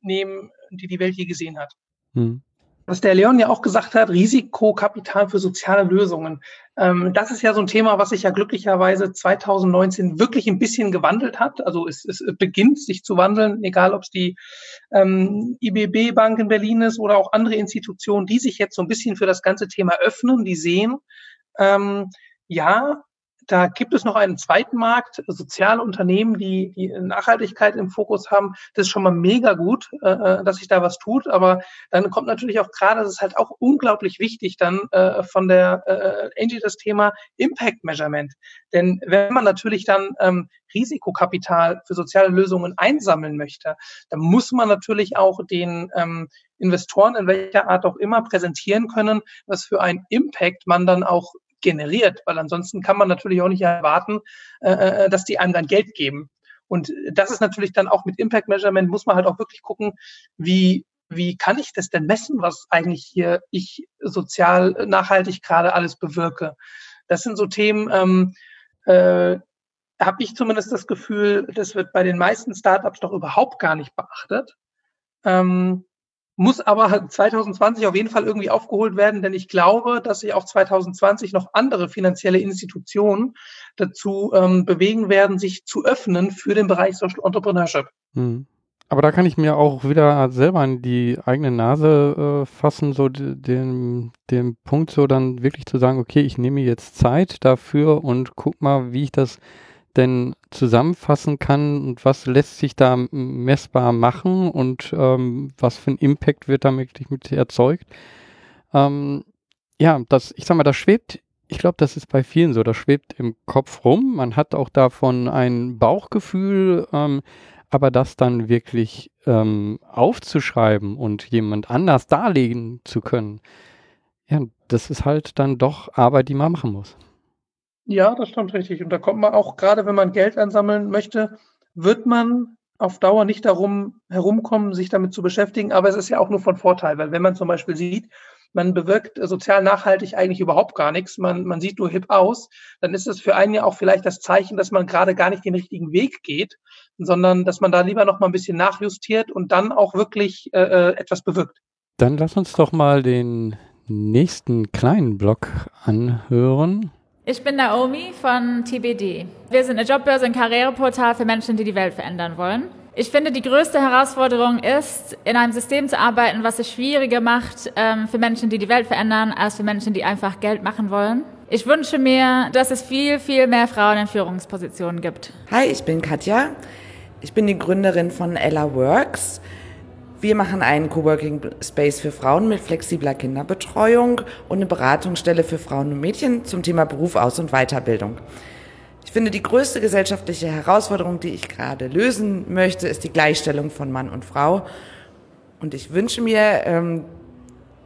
nehmen, die die Welt je gesehen hat. Hm. Was der Leon ja auch gesagt hat, Risikokapital für soziale Lösungen. Ähm, das ist ja so ein Thema, was sich ja glücklicherweise 2019 wirklich ein bisschen gewandelt hat. Also es, es beginnt sich zu wandeln, egal ob es die ähm, IBB Bank in Berlin ist oder auch andere Institutionen, die sich jetzt so ein bisschen für das ganze Thema öffnen, die sehen, ähm, ja, da gibt es noch einen zweiten Markt, soziale Unternehmen, die, die Nachhaltigkeit im Fokus haben. Das ist schon mal mega gut, äh, äh, dass sich da was tut. Aber dann kommt natürlich auch gerade, das ist halt auch unglaublich wichtig, dann äh, von der äh, Angie das Thema Impact Measurement. Denn wenn man natürlich dann ähm, Risikokapital für soziale Lösungen einsammeln möchte, dann muss man natürlich auch den ähm, Investoren in welcher Art auch immer präsentieren können, was für ein Impact man dann auch generiert, weil ansonsten kann man natürlich auch nicht erwarten, äh, äh, dass die einem dann Geld geben. Und das ist natürlich dann auch mit Impact Measurement muss man halt auch wirklich gucken, wie wie kann ich das denn messen, was eigentlich hier ich sozial nachhaltig gerade alles bewirke? Das sind so Themen, ähm, äh, habe ich zumindest das Gefühl, das wird bei den meisten Startups doch überhaupt gar nicht beachtet. Ähm, muss aber 2020 auf jeden Fall irgendwie aufgeholt werden, denn ich glaube, dass sich auch 2020 noch andere finanzielle Institutionen dazu ähm, bewegen werden, sich zu öffnen für den Bereich Social Entrepreneurship. Hm. Aber da kann ich mir auch wieder selber an die eigene Nase äh, fassen, so den, den Punkt so dann wirklich zu sagen, okay, ich nehme jetzt Zeit dafür und guck mal, wie ich das denn zusammenfassen kann und was lässt sich da messbar machen und ähm, was für ein Impact wird damit mit erzeugt. Ähm, ja, das, ich sag mal, das schwebt, ich glaube, das ist bei vielen so, das schwebt im Kopf rum. Man hat auch davon ein Bauchgefühl, ähm, aber das dann wirklich ähm, aufzuschreiben und jemand anders darlegen zu können, ja, das ist halt dann doch Arbeit, die man machen muss. Ja, das stimmt richtig. Und da kommt man auch, gerade wenn man Geld einsammeln möchte, wird man auf Dauer nicht darum herumkommen, sich damit zu beschäftigen. Aber es ist ja auch nur von Vorteil, weil wenn man zum Beispiel sieht, man bewirkt sozial nachhaltig eigentlich überhaupt gar nichts, man, man sieht nur hip aus, dann ist es für einen ja auch vielleicht das Zeichen, dass man gerade gar nicht den richtigen Weg geht, sondern dass man da lieber noch mal ein bisschen nachjustiert und dann auch wirklich äh, äh etwas bewirkt. Dann lass uns doch mal den nächsten kleinen Block anhören. Ich bin Naomi von TBD. Wir sind eine Jobbörse und Karriereportal für Menschen, die die Welt verändern wollen. Ich finde, die größte Herausforderung ist, in einem System zu arbeiten, was es schwieriger macht ähm, für Menschen, die die Welt verändern, als für Menschen, die einfach Geld machen wollen. Ich wünsche mir, dass es viel, viel mehr Frauen in Führungspositionen gibt. Hi, ich bin Katja. Ich bin die Gründerin von Ella Works. Wir machen einen Coworking Space für Frauen mit flexibler Kinderbetreuung und eine Beratungsstelle für Frauen und Mädchen zum Thema Beruf, Aus- und Weiterbildung. Ich finde, die größte gesellschaftliche Herausforderung, die ich gerade lösen möchte, ist die Gleichstellung von Mann und Frau. Und ich wünsche mir, ähm,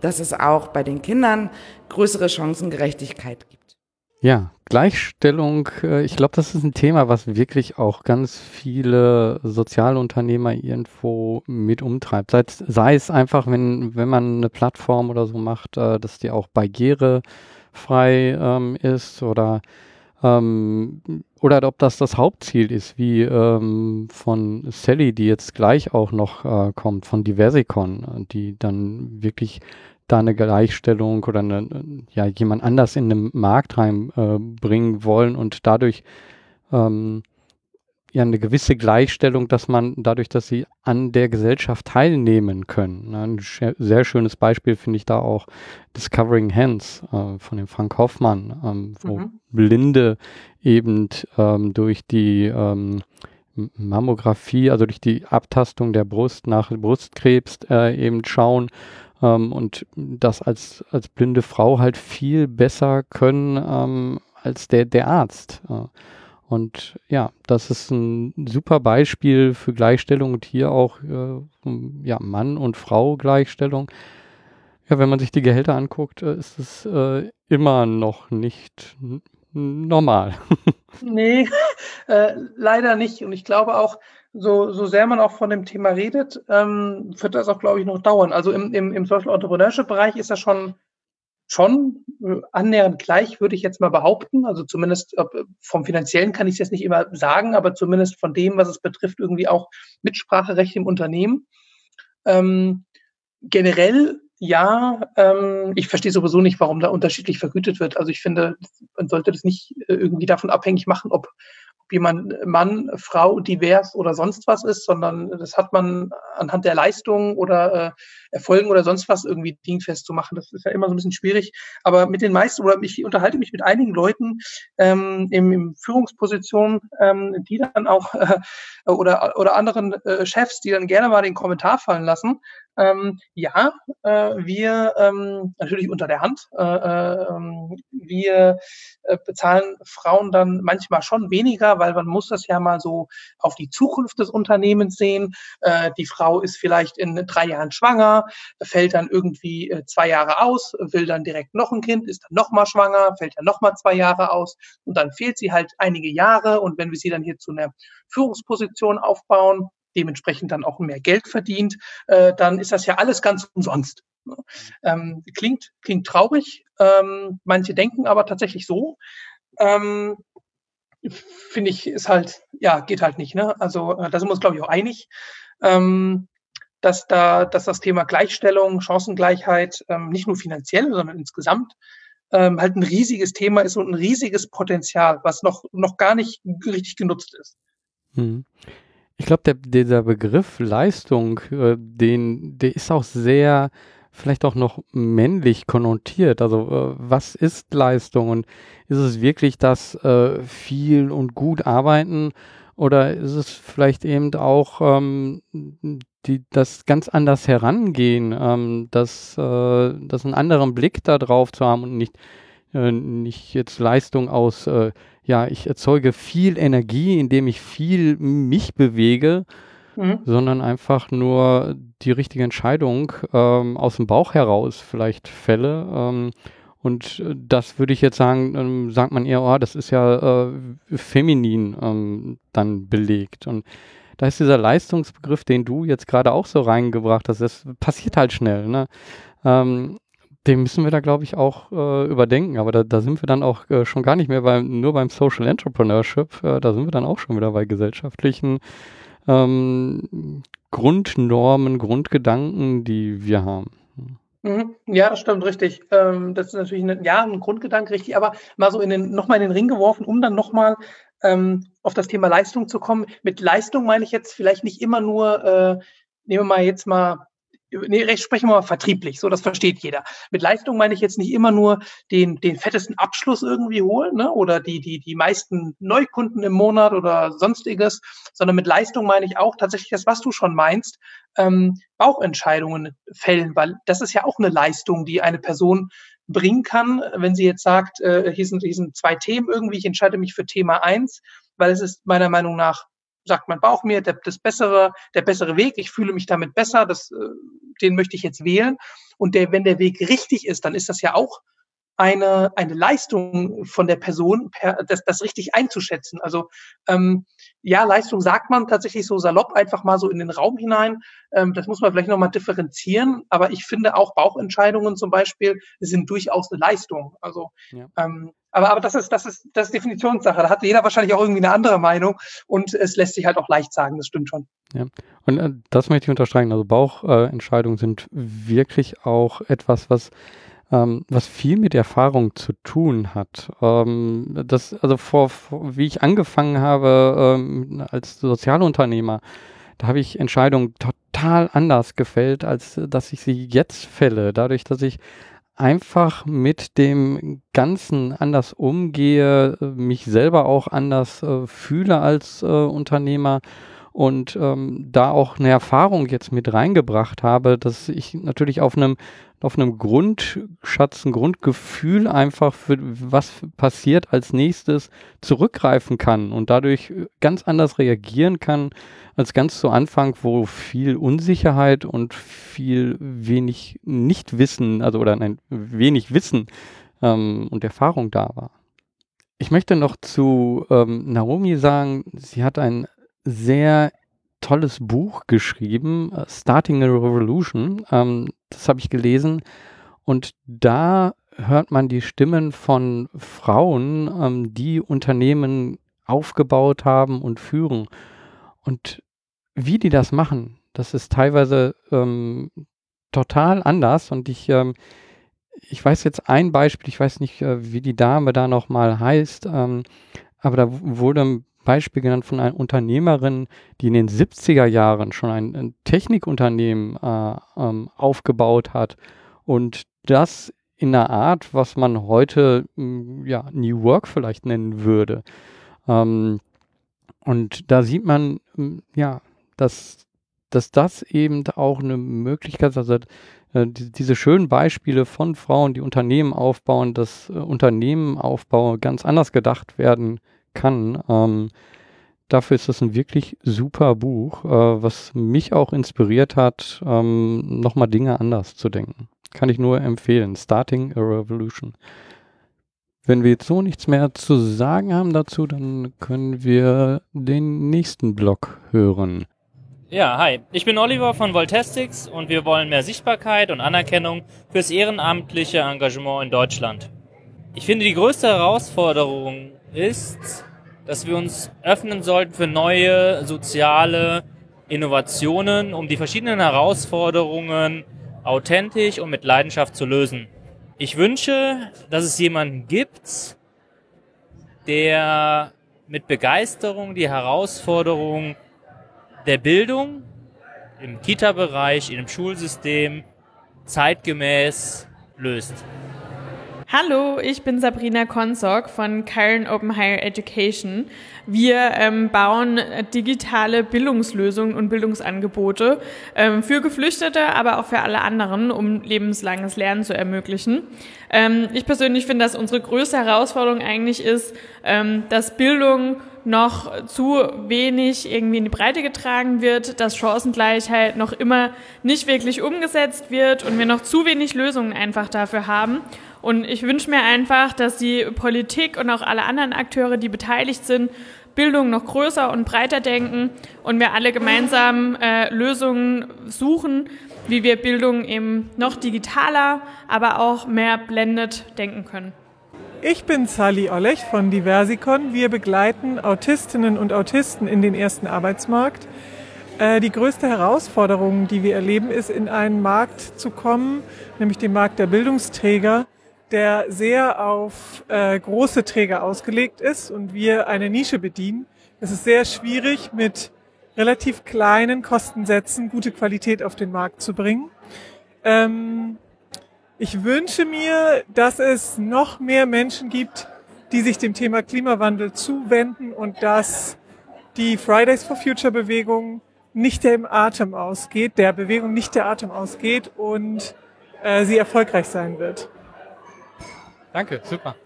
dass es auch bei den Kindern größere Chancengerechtigkeit gibt. Ja, Gleichstellung, äh, ich glaube, das ist ein Thema, was wirklich auch ganz viele Sozialunternehmer irgendwo mit umtreibt. Sei, sei es einfach, wenn, wenn man eine Plattform oder so macht, äh, dass die auch barrierefrei ähm, ist oder ähm, oder ob das das Hauptziel ist, wie ähm, von Sally, die jetzt gleich auch noch äh, kommt, von Diversicon, die dann wirklich da eine Gleichstellung oder eine, ja, jemand anders in den Markt reinbringen äh, wollen und dadurch ähm, ja eine gewisse Gleichstellung, dass man dadurch, dass sie an der Gesellschaft teilnehmen können. Ein sehr schönes Beispiel finde ich da auch Discovering Hands äh, von dem Frank Hoffmann, ähm, wo mhm. Blinde eben ähm, durch die ähm, Mammographie, also durch die Abtastung der Brust nach Brustkrebs äh, eben schauen, ähm, und das als, als blinde Frau halt viel besser können ähm, als der, der Arzt. Äh, und ja, das ist ein super Beispiel für Gleichstellung und hier auch äh, ja, Mann und Frau Gleichstellung. Ja, wenn man sich die Gehälter anguckt, äh, ist es äh, immer noch nicht normal. nee, äh, leider nicht. Und ich glaube auch, so, so sehr man auch von dem Thema redet, ähm, wird das auch, glaube ich, noch dauern. Also im, im, im Social Entrepreneurship-Bereich ist das schon, schon äh, annähernd gleich, würde ich jetzt mal behaupten. Also zumindest vom Finanziellen kann ich es jetzt nicht immer sagen, aber zumindest von dem, was es betrifft, irgendwie auch Mitspracherecht im Unternehmen. Ähm, generell ja, ähm, ich verstehe sowieso nicht, warum da unterschiedlich vergütet wird. Also ich finde, man sollte das nicht äh, irgendwie davon abhängig machen, ob, ob jemand Mann, Frau, divers oder sonst was ist, sondern das hat man anhand der Leistungen oder äh, Erfolgen oder sonst was irgendwie dingfest zu machen. Das ist ja immer so ein bisschen schwierig. Aber mit den meisten, oder ich unterhalte mich mit einigen Leuten ähm, im, im Führungspositionen, ähm, die dann auch äh, oder, oder anderen äh, Chefs, die dann gerne mal den Kommentar fallen lassen. Ähm, ja, äh, wir ähm, natürlich unter der Hand, äh, äh, ähm, wir äh, bezahlen Frauen dann manchmal schon weniger, weil man muss das ja mal so auf die Zukunft des Unternehmens sehen. Äh, die Frau ist vielleicht in drei Jahren schwanger, fällt dann irgendwie äh, zwei Jahre aus, will dann direkt noch ein Kind, ist dann nochmal schwanger, fällt dann nochmal zwei Jahre aus und dann fehlt sie halt einige Jahre und wenn wir sie dann hier zu einer Führungsposition aufbauen, dementsprechend dann auch mehr Geld verdient, äh, dann ist das ja alles ganz umsonst. Ähm, klingt, klingt traurig. Ähm, manche denken aber tatsächlich so. Ähm, Finde ich, ist halt, ja, geht halt nicht. Ne? Also äh, da sind wir uns, glaube ich, auch einig. Ähm, dass da, dass das Thema Gleichstellung, Chancengleichheit ähm, nicht nur finanziell, sondern insgesamt ähm, halt ein riesiges Thema ist und ein riesiges Potenzial, was noch, noch gar nicht richtig genutzt ist. Hm. Ich glaube, der, dieser Begriff Leistung, äh, den, der ist auch sehr, vielleicht auch noch männlich konnotiert. Also äh, was ist Leistung und ist es wirklich das äh, viel und gut arbeiten oder ist es vielleicht eben auch ähm, die, das ganz anders herangehen, ähm, das, äh, das einen anderen Blick darauf zu haben und nicht, äh, nicht jetzt Leistung aus äh, ja, ich erzeuge viel Energie, indem ich viel mich bewege, mhm. sondern einfach nur die richtige Entscheidung ähm, aus dem Bauch heraus vielleicht fälle. Ähm, und das würde ich jetzt sagen, ähm, sagt man eher, oh, das ist ja äh, feminin ähm, dann belegt. Und da ist dieser Leistungsbegriff, den du jetzt gerade auch so reingebracht hast, das passiert halt schnell. Ne? Ähm, den müssen wir da, glaube ich, auch äh, überdenken. Aber da, da, sind wir dann auch äh, schon gar nicht mehr beim, nur beim Social Entrepreneurship. Äh, da sind wir dann auch schon wieder bei gesellschaftlichen ähm, Grundnormen, Grundgedanken, die wir haben. Mhm. Ja, das stimmt, richtig. Ähm, das ist natürlich ein, ja, ein Grundgedanke, richtig, aber mal so in den, nochmal in den Ring geworfen, um dann nochmal ähm, auf das Thema Leistung zu kommen. Mit Leistung meine ich jetzt vielleicht nicht immer nur, äh, nehmen wir mal jetzt mal nee, sprechen wir mal vertrieblich, so das versteht jeder. Mit Leistung meine ich jetzt nicht immer nur den, den fettesten Abschluss irgendwie holen, ne? Oder die, die, die meisten Neukunden im Monat oder sonstiges, sondern mit Leistung meine ich auch tatsächlich das, was du schon meinst, ähm, Bauchentscheidungen fällen, weil das ist ja auch eine Leistung, die eine Person bringen kann, wenn sie jetzt sagt, äh, hier, sind, hier sind zwei Themen irgendwie, ich entscheide mich für Thema eins, weil es ist meiner Meinung nach sagt mein Bauch mir, der, das bessere, der bessere Weg, ich fühle mich damit besser, das, äh, den möchte ich jetzt wählen. Und der, wenn der Weg richtig ist, dann ist das ja auch eine, eine Leistung von der Person, per, das, das richtig einzuschätzen. Also ähm, ja, Leistung sagt man tatsächlich so salopp einfach mal so in den Raum hinein. Ähm, das muss man vielleicht nochmal differenzieren, aber ich finde auch Bauchentscheidungen zum Beispiel sind durchaus eine Leistung. Also ja. ähm, aber, aber das ist, das ist, das ist Definitionssache. Da hat jeder wahrscheinlich auch irgendwie eine andere Meinung und es lässt sich halt auch leicht sagen, das stimmt schon. Ja, und äh, das möchte ich unterstreichen. Also Bauchentscheidungen äh, sind wirklich auch etwas, was ähm, was viel mit Erfahrung zu tun hat. Ähm, das, also vor, vor, wie ich angefangen habe ähm, als Sozialunternehmer, da habe ich Entscheidungen total anders gefällt, als dass ich sie jetzt fälle. Dadurch, dass ich einfach mit dem Ganzen anders umgehe, mich selber auch anders äh, fühle als äh, Unternehmer und ähm, da auch eine Erfahrung jetzt mit reingebracht habe, dass ich natürlich auf einem auf einem Grundschatz, ein Grundgefühl einfach für was passiert als nächstes zurückgreifen kann und dadurch ganz anders reagieren kann als ganz zu Anfang, wo viel Unsicherheit und viel wenig Nichtwissen, also oder nein, wenig Wissen ähm, und Erfahrung da war. Ich möchte noch zu ähm, Naomi sagen, sie hat ein sehr tolles Buch geschrieben, äh, Starting a Revolution. Ähm, das habe ich gelesen. Und da hört man die Stimmen von Frauen, ähm, die Unternehmen aufgebaut haben und führen. Und wie die das machen, das ist teilweise ähm, total anders. Und ich, ähm, ich weiß jetzt ein Beispiel, ich weiß nicht, äh, wie die Dame da nochmal heißt, ähm, aber da wurde Beispiel genannt von einer Unternehmerin, die in den 70er Jahren schon ein, ein Technikunternehmen äh, ähm, aufgebaut hat und das in einer Art, was man heute hm, ja, New Work vielleicht nennen würde. Ähm, und da sieht man, hm, ja, dass, dass das eben auch eine Möglichkeit ist, also äh, die, diese schönen Beispiele von Frauen, die Unternehmen aufbauen, dass äh, Unternehmenaufbau ganz anders gedacht werden kann. Ähm, dafür ist das ein wirklich super Buch, äh, was mich auch inspiriert hat, ähm, nochmal Dinge anders zu denken. Kann ich nur empfehlen. Starting a Revolution. Wenn wir jetzt so nichts mehr zu sagen haben dazu, dann können wir den nächsten Blog hören. Ja, hi. Ich bin Oliver von Voltestics und wir wollen mehr Sichtbarkeit und Anerkennung fürs ehrenamtliche Engagement in Deutschland. Ich finde, die größte Herausforderung ist, dass wir uns öffnen sollten für neue soziale Innovationen, um die verschiedenen Herausforderungen authentisch und mit Leidenschaft zu lösen. Ich wünsche, dass es jemanden gibt, der mit Begeisterung die Herausforderung der Bildung im Kita-Bereich, im Schulsystem zeitgemäß löst. Hallo, ich bin Sabrina Konsok von Karen Open Higher Education. Wir ähm, bauen digitale Bildungslösungen und Bildungsangebote ähm, für Geflüchtete, aber auch für alle anderen, um lebenslanges Lernen zu ermöglichen. Ähm, ich persönlich finde, dass unsere größte Herausforderung eigentlich ist, ähm, dass Bildung noch zu wenig irgendwie in die Breite getragen wird, dass Chancengleichheit noch immer nicht wirklich umgesetzt wird und wir noch zu wenig Lösungen einfach dafür haben. Und ich wünsche mir einfach, dass die Politik und auch alle anderen Akteure, die beteiligt sind, Bildung noch größer und breiter denken und wir alle gemeinsam äh, Lösungen suchen, wie wir Bildung eben noch digitaler, aber auch mehr blendet denken können. Ich bin Sally Ollech von Diversicon. Wir begleiten Autistinnen und Autisten in den ersten Arbeitsmarkt. Äh, die größte Herausforderung, die wir erleben, ist, in einen Markt zu kommen, nämlich den Markt der Bildungsträger, der sehr auf äh, große Träger ausgelegt ist und wir eine Nische bedienen. Es ist sehr schwierig, mit relativ kleinen Kostensätzen gute Qualität auf den Markt zu bringen. Ähm, ich wünsche mir, dass es noch mehr Menschen gibt, die sich dem Thema Klimawandel zuwenden und dass die Fridays for Future Bewegung nicht der im Atem ausgeht, der Bewegung nicht der Atem ausgeht und äh, sie erfolgreich sein wird. Danke, super.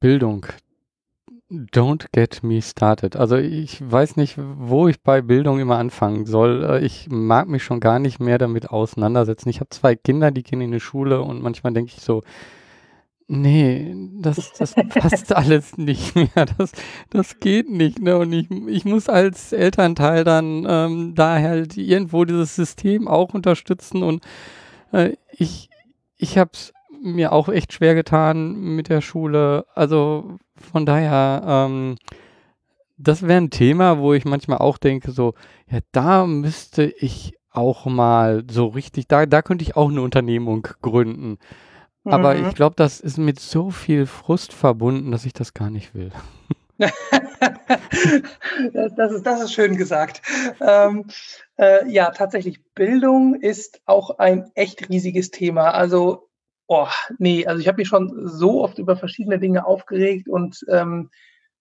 Bildung. Don't get me started. Also ich weiß nicht, wo ich bei Bildung immer anfangen soll. Äh, ich mag mich schon gar nicht mehr damit auseinandersetzen. Ich habe zwei Kinder, die gehen in die Schule und manchmal denke ich so, Nee, das, das passt alles nicht mehr. Das, das geht nicht. Ne? Und ich, ich muss als Elternteil dann ähm, da halt irgendwo dieses System auch unterstützen. Und äh, ich, ich habe es mir auch echt schwer getan mit der Schule. Also von daher, ähm, das wäre ein Thema, wo ich manchmal auch denke, so, ja, da müsste ich auch mal so richtig, da, da könnte ich auch eine Unternehmung gründen. Aber Mhm. ich glaube, das ist mit so viel Frust verbunden, dass ich das gar nicht will. Das, das, ist, das ist schön gesagt. Ähm, äh, ja, tatsächlich, Bildung ist auch ein echt riesiges Thema. Also, oh, nee, also ich habe mich schon so oft über verschiedene Dinge aufgeregt und ähm,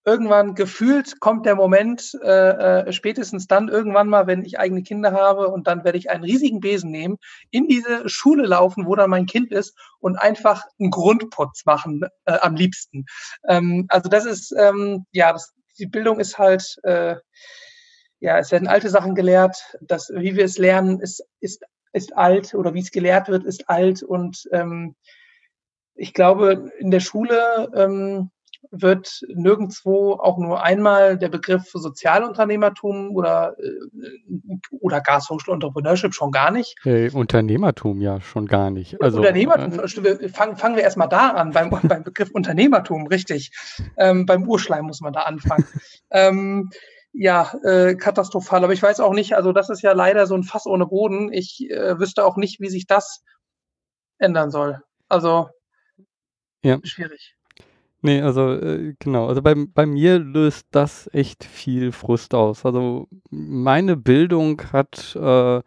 irgendwann gefühlt kommt der Moment, äh, äh, spätestens dann irgendwann mal, wenn ich eigene Kinder habe und dann werde ich einen riesigen Besen nehmen, in diese Schule laufen, wo dann mein Kind ist und einfach einen Grundputz machen, äh, am liebsten. Ähm, also das ist, ähm, ja, das, die Bildung ist halt, äh, ja, es werden alte Sachen gelehrt. Das, wie wir es lernen, ist, ist, ist alt oder wie es gelehrt wird, ist alt. Und ähm, ich glaube, in der Schule ähm, wird nirgendwo auch nur einmal der Begriff Sozialunternehmertum oder, äh, oder gar Social Entrepreneurship schon gar nicht. Äh, Unternehmertum ja schon gar nicht. Also, Unternehmertum, äh, fangen, fangen wir erstmal da an, beim, beim Begriff Unternehmertum, richtig. Ähm, beim Urschleim muss man da anfangen. ähm, ja, äh, katastrophal. Aber ich weiß auch nicht, also das ist ja leider so ein Fass ohne Boden. Ich äh, wüsste auch nicht, wie sich das ändern soll. Also ja. schwierig. Nee, also äh, genau. Also bei, bei mir löst das echt viel Frust aus. Also meine Bildung hat äh,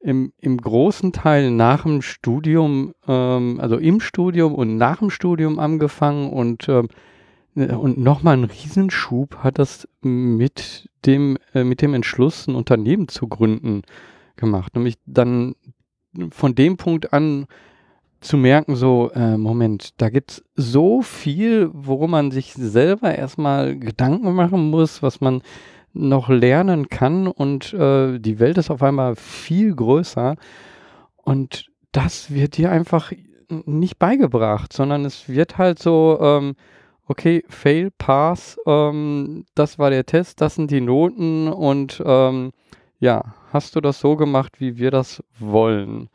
im, im großen Teil nach dem Studium, ähm, also im Studium und nach dem Studium angefangen und ähm, und nochmal einen Riesenschub hat das mit dem, äh, mit dem Entschluss, ein Unternehmen zu gründen, gemacht. Nämlich dann von dem Punkt an zu merken, so, äh, Moment, da gibt's so viel, worum man sich selber erstmal Gedanken machen muss, was man noch lernen kann und äh, die Welt ist auf einmal viel größer und das wird dir einfach nicht beigebracht, sondern es wird halt so, ähm, okay, fail, pass, ähm, das war der Test, das sind die Noten und ähm, ja, hast du das so gemacht, wie wir das wollen?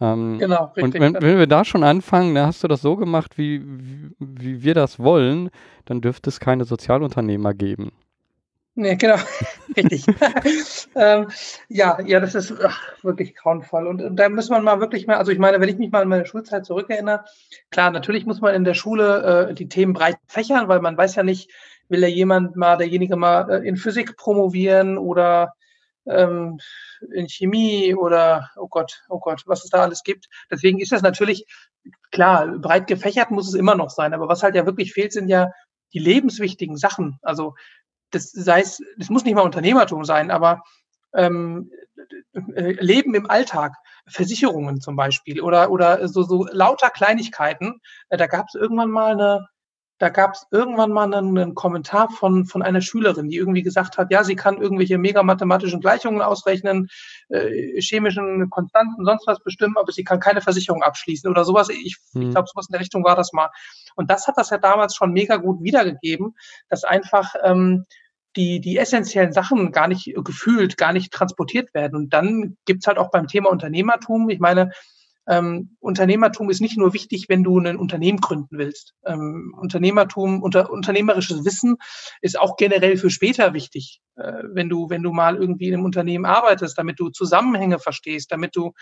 Ähm, Genau, Und richtig. wenn, wenn wir da schon anfangen, ne, hast du das so gemacht, wie, wie, wie wir das wollen, dann dürfte es keine Sozialunternehmer geben. Nee, genau, richtig. ähm, ja, ja, das ist ach, wirklich grauenvoll. Und, und da muss man mal wirklich mal, also ich meine, wenn ich mich mal an meine Schulzeit zurückerinnere, klar, natürlich muss man in der Schule äh, die Themen breit fächern, weil man weiß ja nicht, will da jemand mal, derjenige mal äh, in Physik promovieren oder ähm, in Chemie oder, oh Gott, oh Gott, was es da alles gibt. Deswegen ist das natürlich, klar, breit gefächert muss es immer noch sein, aber was halt ja wirklich fehlt, sind ja die lebenswichtigen Sachen. Also das sei es, das muss nicht mal Unternehmertum sein, aber ähm, äh, Leben im Alltag, Versicherungen zum Beispiel oder oder so so lauter Kleinigkeiten. Äh, da gab es irgendwann mal eine, da gab es irgendwann mal einen, einen Kommentar von von einer Schülerin, die irgendwie gesagt hat, ja, sie kann irgendwelche mega mathematischen Gleichungen ausrechnen, äh, chemischen Konstanten, sonst was bestimmen, aber sie kann keine Versicherung abschließen oder sowas. Ich, ich Hm. glaube, sowas in der Richtung war das mal. Und das hat das ja damals schon mega gut wiedergegeben, dass einfach ähm, die, die essentiellen Sachen gar nicht gefühlt, gar nicht transportiert werden. Und dann gibt's halt auch beim Thema Unternehmertum, ich meine, ähm, Unternehmertum ist nicht nur wichtig, wenn du ein Unternehmen gründen willst. Ähm, Unternehmertum, unter, unternehmerisches Wissen ist auch generell für später wichtig, äh, wenn du, wenn du mal irgendwie in einem Unternehmen arbeitest, damit du Zusammenhänge verstehst, damit du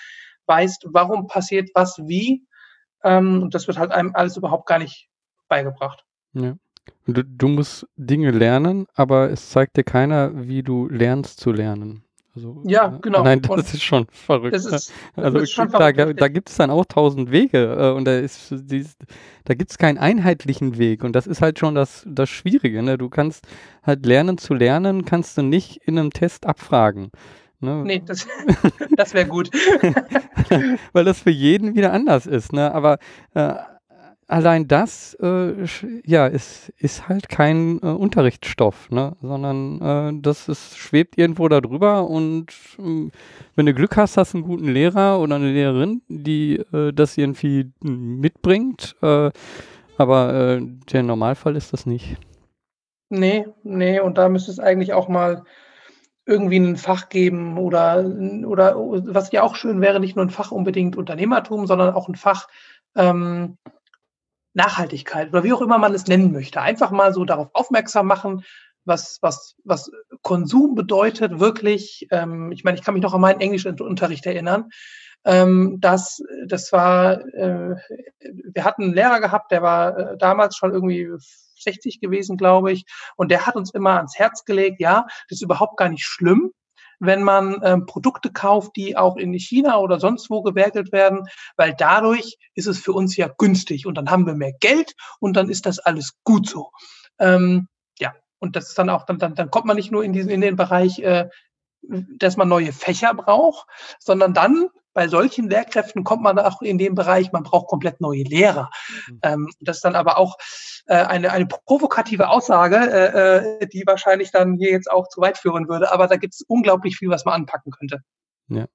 weißt, warum passiert was wie. Ähm, und das wird halt einem alles überhaupt gar nicht beigebracht. Ja. Du, du musst Dinge lernen, aber es zeigt dir keiner, wie du lernst zu lernen. Also, ja, genau. Nein, das und ist schon verrückt. Das ist, das also ist schon da, verrückt, da gibt es dann auch tausend Wege äh, und da ist da gibt es keinen einheitlichen Weg und das ist halt schon das, das Schwierige. Ne? Du kannst halt lernen zu lernen, kannst du nicht in einem Test abfragen. Ne? Nee, das, das wäre gut. Weil das für jeden wieder anders ist. Ne? Aber äh, allein das, äh, ja, ist, ist halt kein äh, Unterrichtsstoff, ne? sondern äh, das ist, schwebt irgendwo da drüber und ähm, wenn du Glück hast, hast du einen guten Lehrer oder eine Lehrerin, die äh, das irgendwie mitbringt, äh, aber äh, der Normalfall ist das nicht. Nee, nee, und da müsste es eigentlich auch mal irgendwie ein Fach geben oder, oder was ja auch schön wäre, nicht nur ein Fach unbedingt Unternehmertum, sondern auch ein Fach ähm, Nachhaltigkeit oder wie auch immer man es nennen möchte. Einfach mal so darauf aufmerksam machen, was, was, was Konsum bedeutet, wirklich. Ähm, ich meine, ich kann mich noch an meinen Englischunterricht erinnern. Ähm, das, das war, äh, wir hatten einen Lehrer gehabt, der war äh, damals schon irgendwie 60 gewesen, glaube ich, und der hat uns immer ans Herz gelegt, ja, das ist überhaupt gar nicht schlimm, wenn man ähm, Produkte kauft, die auch in China oder sonst wo gewerkelt werden, weil dadurch ist es für uns ja günstig und dann haben wir mehr Geld und dann ist das alles gut so. Ähm, ja, und das ist dann auch, dann, dann, dann kommt man nicht nur in diesen in den Bereich, äh, dass man neue Fächer braucht, sondern dann bei solchen Lehrkräften kommt man auch in den Bereich, man braucht komplett neue Lehrer. Mhm. Ähm, das ist dann aber auch äh, eine, eine provokative Aussage, äh, äh, die wahrscheinlich dann hier jetzt auch zu weit führen würde. Aber da gibt es unglaublich viel, was man anpacken könnte. Ja.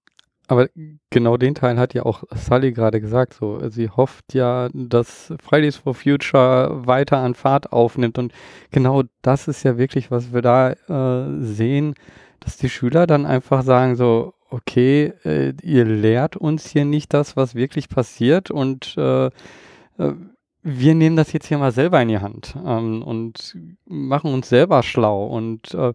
Aber genau den Teil hat ja auch Sully gerade gesagt. So, sie hofft ja, dass Fridays for Future weiter an Fahrt aufnimmt. Und genau das ist ja wirklich, was wir da äh, sehen, dass die Schüler dann einfach sagen so, okay, äh, ihr lehrt uns hier nicht das, was wirklich passiert und äh, äh, wir nehmen das jetzt hier mal selber in die Hand ähm, und machen uns selber schlau und äh,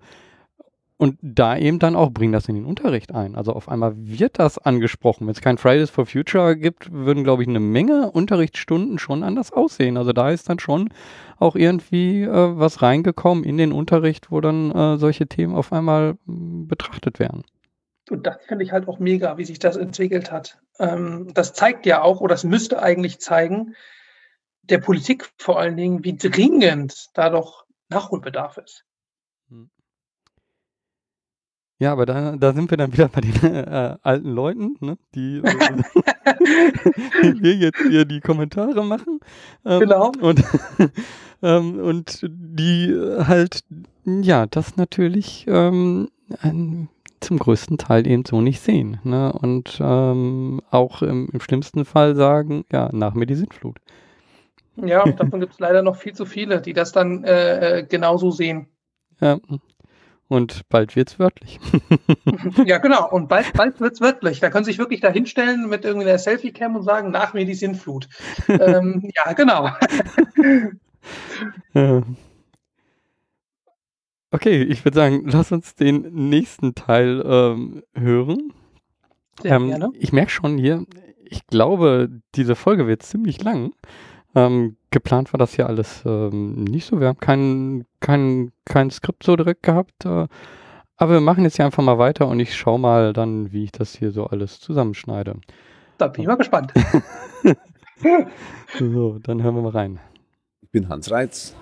und da eben dann auch bringen das in den Unterricht ein. Also auf einmal wird das angesprochen. Wenn es kein Fridays for Future gibt, würden, glaube ich, eine Menge Unterrichtsstunden schon anders aussehen. Also da ist dann schon auch irgendwie äh, was reingekommen in den Unterricht, wo dann äh, solche Themen auf einmal mh, betrachtet werden. Und das finde ich halt auch mega, wie sich das entwickelt hat. Ähm, das zeigt ja auch, oder es müsste eigentlich zeigen, der Politik vor allen Dingen, wie dringend da doch Nachholbedarf ist. Hm. Ja, aber da, da sind wir dann wieder bei den äh, alten Leuten, ne, die, äh, die wir jetzt hier die Kommentare machen. Ähm, genau. Und, ähm, und die halt, ja, das natürlich ähm, ein zum größten Teil eben so nicht sehen. Ne? Und ähm, auch im, im, schlimmsten Fall sagen, ja, nach mir die Sintflut. Ja, und davon gibt es leider noch viel zu viele, die das dann äh, äh genauso sehen. Ja. Und bald wird es wörtlich. ja, genau. Und bald, bald es wörtlich. Da können Sie sich wirklich da hinstellen mit irgendeiner Selfie-Cam und sagen, nach mir die Sintflut. ähm, ja, genau. ja. Okay, ich würde sagen, lass uns den nächsten Teil ähm, hören. Sehr ähm, gerne. Ich merke schon hier, ich glaube, diese Folge wird ziemlich lang. Ähm, geplant war das hier alles ähm, nicht so. Wir haben kein, kein, kein Skript so direkt gehabt. Äh, aber wir machen jetzt hier einfach mal weiter und ich schaue mal dann, wie ich das hier so alles zusammenschneide. Da bin ich mal gespannt. so, dann hören wir mal rein. Ich bin Hans Reitz,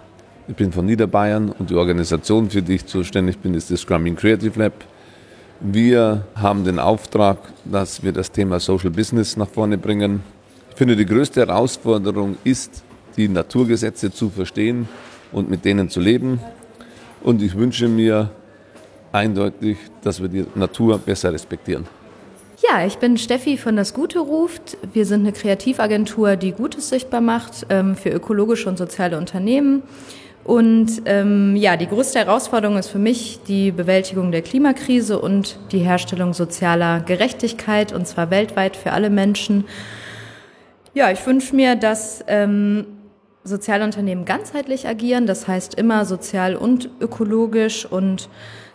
ich bin von Niederbayern und die Organisation, für die ich zuständig bin, ist das Scrumming Creative Lab. Wir haben den Auftrag, dass wir das Thema Social Business nach vorne bringen. Ich finde, die größte Herausforderung ist, die Naturgesetze zu verstehen und mit denen zu leben. Und ich wünsche mir eindeutig, dass wir die Natur besser respektieren. Ja, ich bin Steffi von Das Gute ruft. Wir sind eine Kreativagentur, die Gutes sichtbar macht ähm, für ökologische und soziale Unternehmen. Und ähm, ja, die größte Herausforderung ist für mich die Bewältigung der Klimakrise und die Herstellung sozialer Gerechtigkeit, und zwar weltweit für alle Menschen. Ja, ich wünsche mir, dass ähm, Sozialunternehmen ganzheitlich agieren, das heißt immer sozial und ökologisch und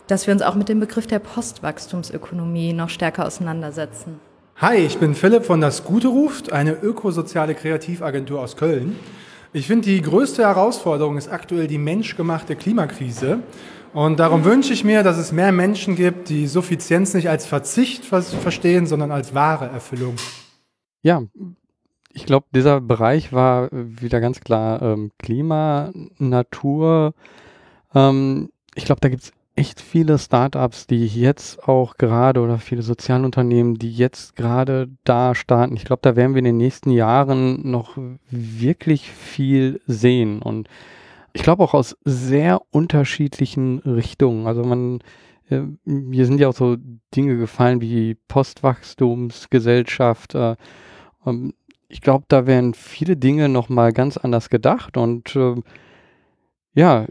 dass wir uns auch mit dem Begriff der Postwachstumsökonomie noch stärker auseinandersetzen. Hi, ich bin Philipp von Das Gute ruft, eine ökosoziale Kreativagentur aus Köln. Ich finde, die größte Herausforderung ist aktuell die menschgemachte Klimakrise. Und darum wünsche ich mir, dass es mehr Menschen gibt, die Suffizienz nicht als Verzicht verstehen, sondern als wahre Erfüllung. Ja, ich glaube, dieser Bereich war wieder ganz klar ähm, Klima, Natur. Ähm, ich glaube, da gibt es echt viele Startups, die jetzt auch gerade oder viele Sozialunternehmen, die jetzt gerade da starten. Ich glaube, da werden wir in den nächsten Jahren noch wirklich viel sehen und ich glaube auch aus sehr unterschiedlichen Richtungen. Also man, äh, mir sind ja auch so Dinge gefallen wie Postwachstumsgesellschaft. Äh, ähm, ich glaube, da werden viele Dinge nochmal ganz anders gedacht und äh, ja,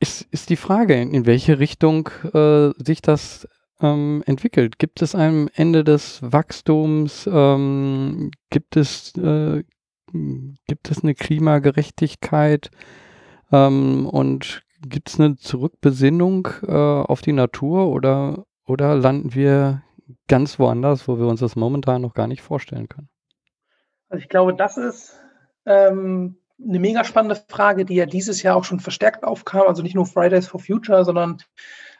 ist, ist die Frage, in, in welche Richtung äh, sich das ähm, entwickelt. Gibt es am Ende des Wachstums, ähm, gibt es, äh, gibt es eine Klimagerechtigkeit ähm, und gibt es eine Zurückbesinnung äh, auf die Natur oder, oder landen wir ganz woanders, wo wir uns das momentan noch gar nicht vorstellen können? Also ich glaube, das ist ähm, eine mega spannende Frage, die ja dieses Jahr auch schon verstärkt aufkam. Also nicht nur Fridays for Future, sondern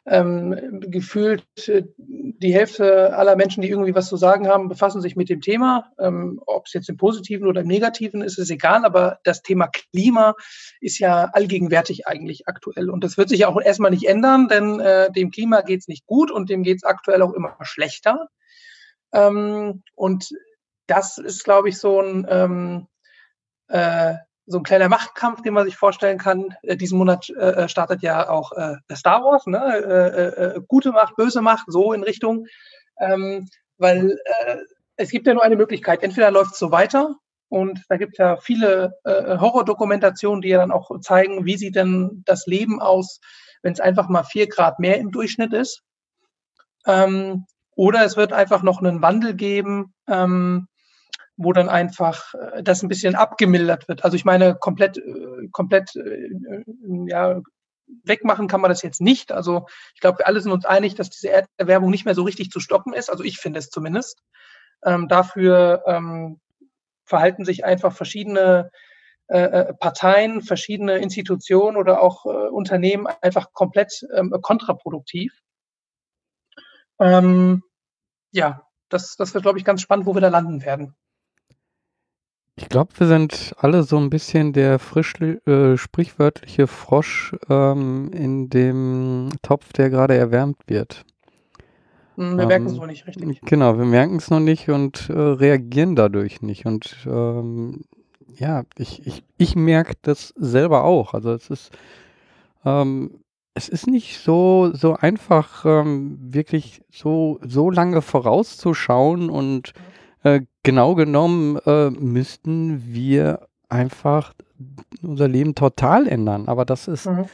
ähm, gefühlt äh, die Hälfte aller Menschen, die irgendwie was zu sagen haben, befassen sich mit dem Thema. Ähm, Ob es jetzt im Positiven oder im Negativen ist, ist egal. Aber das Thema Klima ist ja allgegenwärtig eigentlich aktuell. Und das wird sich ja auch erstmal nicht ändern, denn äh, dem Klima geht es nicht gut und dem geht es aktuell auch immer schlechter. Ähm, und das ist, glaube ich, so ein ähm, äh, so ein kleiner Machtkampf, den man sich vorstellen kann. Äh, diesen Monat äh, äh, startet ja auch äh, Star Wars, ne? Äh, äh, gute Macht, böse Macht, so in Richtung. Ähm, weil es gibt ja nur eine Möglichkeit. Entweder läuft es so weiter und da gibt es ja viele Horrordokumentationen, die ja dann auch zeigen, wie sieht denn das Leben aus, wenn es einfach mal vier Grad mehr im Durchschnitt ist. Ähm, oder es wird einfach noch einen Wandel geben, ähm, wo dann einfach äh, das ein bisschen abgemildert wird. Also ich meine, komplett, äh, komplett äh, ja, wegmachen kann man das jetzt nicht. Also ich glaube, wir alle sind uns einig, dass diese Erderwärmung nicht mehr so richtig zu stoppen ist. Also ich finde es zumindest. Ähm, dafür ähm, verhalten sich einfach verschiedene äh, Parteien, verschiedene Institutionen oder auch äh, Unternehmen einfach komplett ähm, kontraproduktiv. Ähm, ja, das, das wird, glaube ich, ganz spannend, wo wir da landen werden. Ich glaube, wir sind alle so ein bisschen der frisch, äh, sprichwörtliche Frosch ähm, in dem Topf, der gerade erwärmt wird. Wir ähm, merken es noch nicht richtig. Genau, wir merken es noch nicht und äh, reagieren dadurch nicht. Und ähm, ja, ich, ich, ich merke das selber auch. Also es ist, ähm, es ist nicht so, so einfach, ähm, wirklich so, so lange vorauszuschauen und äh, genau genommen äh, müssten wir einfach unser Leben total ändern. Aber das ist, mhm.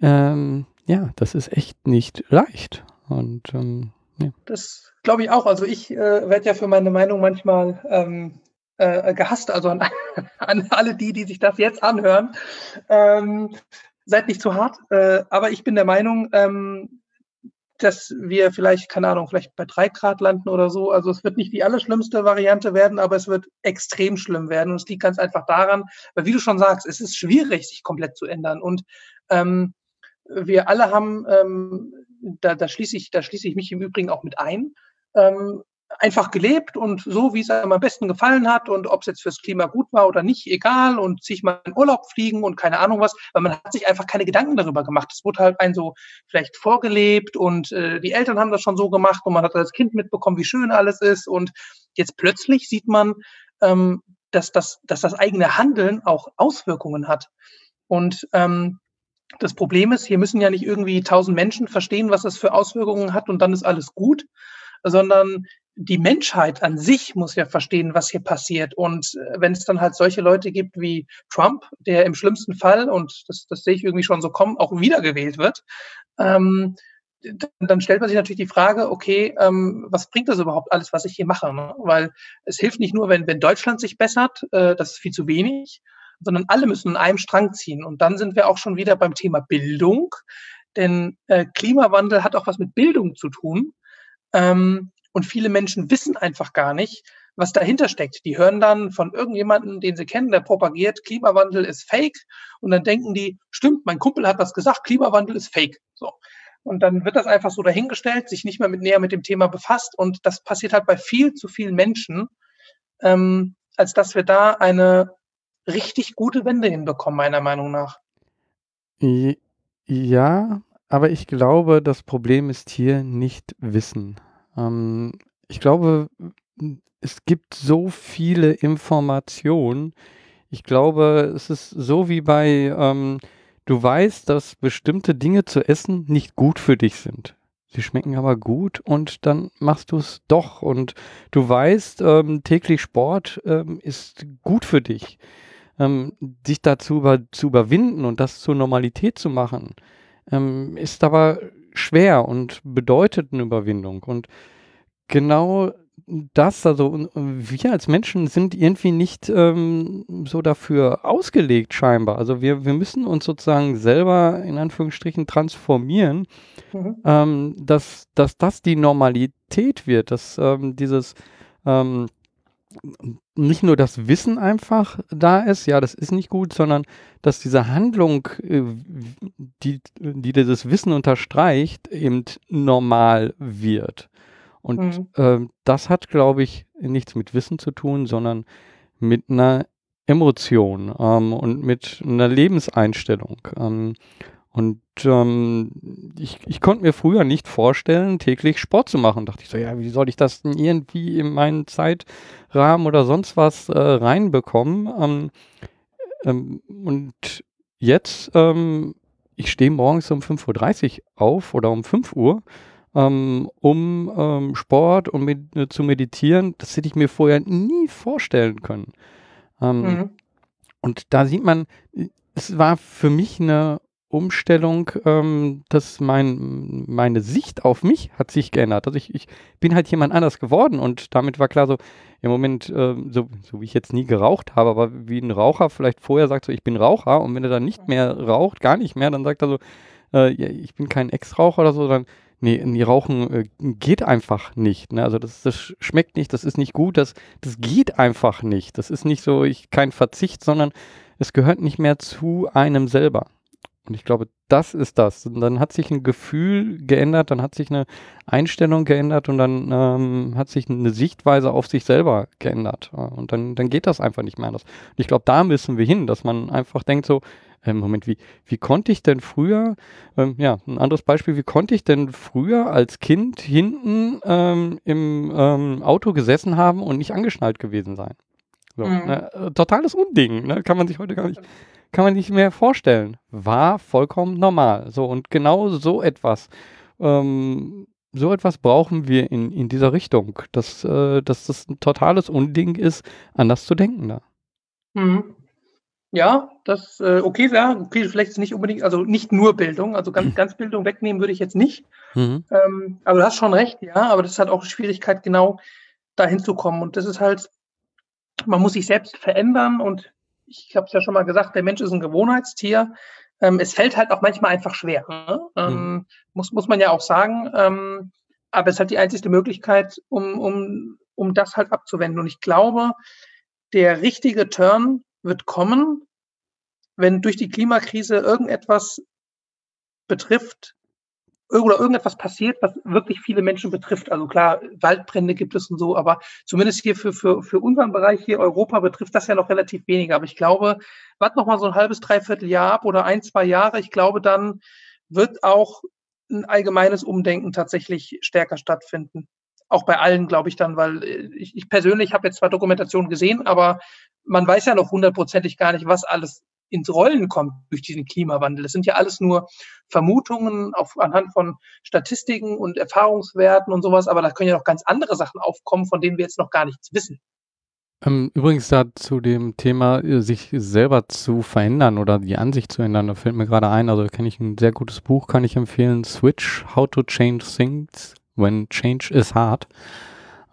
ähm, ja, das ist echt nicht leicht. Und ähm, ja. Das glaube ich auch. Also ich äh, werde ja für meine Meinung manchmal ähm, äh, gehasst, also an, an, alle die, die sich das jetzt anhören. Ähm, seid nicht zu hart, äh, aber ich bin der Meinung, ähm, dass wir vielleicht, keine Ahnung, vielleicht bei drei Grad landen oder so. Also es wird nicht die allerschlimmste Variante werden, aber es wird extrem schlimm werden. Und es liegt ganz einfach daran, weil wie du schon sagst, es ist schwierig, sich komplett zu ändern. Und ähm, wir alle haben, ähm, da, da schließe ich, da schließe ich mich im Übrigen auch mit ein, ähm, einfach gelebt und so, wie es einem am besten gefallen hat und ob es jetzt fürs Klima gut war oder nicht, egal und sich mal in Urlaub fliegen und keine Ahnung was, weil man hat sich einfach keine Gedanken darüber gemacht. Es wurde halt ein so vielleicht vorgelebt und äh, die Eltern haben das schon so gemacht und man hat als Kind mitbekommen, wie schön alles ist und jetzt plötzlich sieht man, ähm, dass, das, dass das eigene Handeln auch Auswirkungen hat. Und ähm, das Problem ist, hier müssen ja nicht irgendwie tausend Menschen verstehen, was das für Auswirkungen hat und dann ist alles gut, sondern die Menschheit an sich muss ja verstehen, was hier passiert. Und äh, wenn es dann halt solche Leute gibt wie Trump, der im schlimmsten Fall, und das, das sehe ich irgendwie schon so kommen, auch wiedergewählt wird, ähm, dann stellt man sich natürlich die Frage, okay, ähm, was bringt das überhaupt alles, was ich hier mache? Ne? Weil es hilft nicht nur, wenn, wenn Deutschland sich bessert, äh, das ist viel zu wenig, sondern alle müssen in einem Strang ziehen. Und dann sind wir auch schon wieder beim Thema Bildung, denn äh, Klimawandel hat auch was mit Bildung zu tun. Ähm, und viele Menschen wissen einfach gar nicht, was dahinter steckt. Die hören dann von irgendjemandem, den sie kennen, der propagiert, Klimawandel ist fake. Und dann denken die, stimmt, mein Kumpel hat das gesagt, Klimawandel ist fake. So. Und dann wird das einfach so dahingestellt, sich nicht mehr mit näher mit dem Thema befasst. Und das passiert halt bei viel zu vielen Menschen, ähm, als dass wir da eine richtig gute Wende hinbekommen, meiner Meinung nach. Ja, aber ich glaube, das Problem ist hier nicht Wissen. Ähm, ich glaube, es gibt so viele Informationen. Ich glaube, es ist so wie bei, ähm, du weißt, dass bestimmte Dinge zu essen nicht gut für dich sind. Sie schmecken aber gut und dann machst du es doch. Und du weißt, ähm, täglich Sport ähm, ist gut für dich ähm, sich dazu über, zu überwinden und das zur Normalität zu machen, ähm, ist aber schwer und bedeutet eine Überwindung. Und genau das, also wir als Menschen sind irgendwie nicht ähm, so dafür ausgelegt scheinbar. Also wir, wir müssen uns sozusagen selber in Anführungsstrichen transformieren, mhm. ähm, dass, dass das die Normalität wird, dass ähm, dieses ähm, nicht nur das Wissen einfach da ist, ja, das ist nicht gut, sondern dass diese Handlung, äh, die, die dieses Wissen unterstreicht, eben normal wird. Und mhm. äh, das hat, glaube ich, nichts mit Wissen zu tun, sondern mit einer Emotion ähm, und mit einer Lebenseinstellung. Ähm, und ähm, ich, ich konnte mir früher nicht vorstellen, täglich Sport zu machen. Dachte ich so, ja, wie soll ich das denn irgendwie in meinen Zeitrahmen oder sonst was äh, reinbekommen? Ähm, ähm, und jetzt, ähm, ich stehe morgens um 5.30 Uhr auf oder um 5 Uhr, ähm, um ähm, Sport und mit, äh, zu meditieren. Das hätte ich mir vorher nie vorstellen können. Mhm. Und da sieht man, es war für mich eine Umstellung, ähm, dass mein, meine Sicht auf mich hat sich geändert. Also ich, ich bin halt jemand anders geworden und damit war klar so, im Moment, äh, so, so wie ich jetzt nie geraucht habe, aber wie ein Raucher vielleicht vorher sagt so, ich bin Raucher und wenn er dann nicht mehr raucht, gar nicht mehr, dann sagt er so, äh, ich bin kein Ex-Raucher oder so, dann nee, nie rauchen äh, geht einfach nicht. Ne? Also das, das schmeckt nicht, das ist nicht gut, das, das geht einfach nicht. Das ist nicht so, ich kein Verzicht, sondern es gehört nicht mehr zu einem selber. Und ich glaube, das ist das. Und dann hat sich ein Gefühl geändert, dann hat sich eine Einstellung geändert und dann ähm, hat sich eine Sichtweise auf sich selber geändert. Und dann, dann geht das einfach nicht mehr anders. Und ich glaube, da müssen wir hin, dass man einfach denkt so, äh, Moment, wie, wie konnte ich denn früher, ähm, ja, ein anderes Beispiel, wie konnte ich denn früher als Kind hinten ähm, im ähm, Auto gesessen haben und nicht angeschnallt gewesen sein? So, mhm. ne, totales Unding, ne? kann man sich heute gar nicht kann man nicht mehr vorstellen. War vollkommen normal. So, und genau so etwas, ähm, so etwas brauchen wir in, in dieser Richtung, dass, äh, dass das ein totales Unding ist, anders zu denken da. Mhm. Ja, das, äh, okay, ja, okay, vielleicht nicht unbedingt, also nicht nur Bildung, also ganz, ganz Bildung wegnehmen würde ich jetzt nicht. Mhm. Ähm, aber du hast schon recht, ja, aber das ist halt auch Schwierigkeit, genau dahin zu kommen. Und das ist halt, man muss sich selbst verändern und ich habe es ja schon mal gesagt, der Mensch ist ein Gewohnheitstier. Ähm, es fällt halt auch manchmal einfach schwer. Ne? Ähm, mhm. muss, muss man ja auch sagen. Ähm, aber es ist halt die einzige Möglichkeit, um, um, um das halt abzuwenden. Und ich glaube, der richtige Turn wird kommen, wenn durch die Klimakrise irgendetwas betrifft, oder irgendetwas passiert, was wirklich viele Menschen betrifft. Also klar, Waldbrände gibt es und so, aber zumindest hier für, für, für unseren Bereich hier Europa betrifft das ja noch relativ weniger. Aber ich glaube, wart noch mal so ein halbes, dreiviertel Jahr ab oder ein, zwei Jahre. Ich glaube, dann wird auch ein allgemeines Umdenken tatsächlich stärker stattfinden. Auch bei allen, glaube ich dann, weil äh, ich, ich persönlich habe jetzt zwar Dokumentation gesehen, aber man weiß ja noch hundertprozentig gar nicht, was alles ins Rollen kommt durch diesen Klimawandel. Das sind ja alles nur Vermutungen auf, anhand von Statistiken und Erfahrungswerten und sowas, aber da können ja noch ganz andere Sachen aufkommen, von denen wir jetzt noch gar nichts wissen. Ähm, übrigens da zu dem Thema, äh, sich selber zu verändern oder die Ansicht zu ändern, da fällt mir gerade ein, also kenne ich ein sehr gutes Buch, kann ich empfehlen, Switch, How to Change Things When Change is Hard,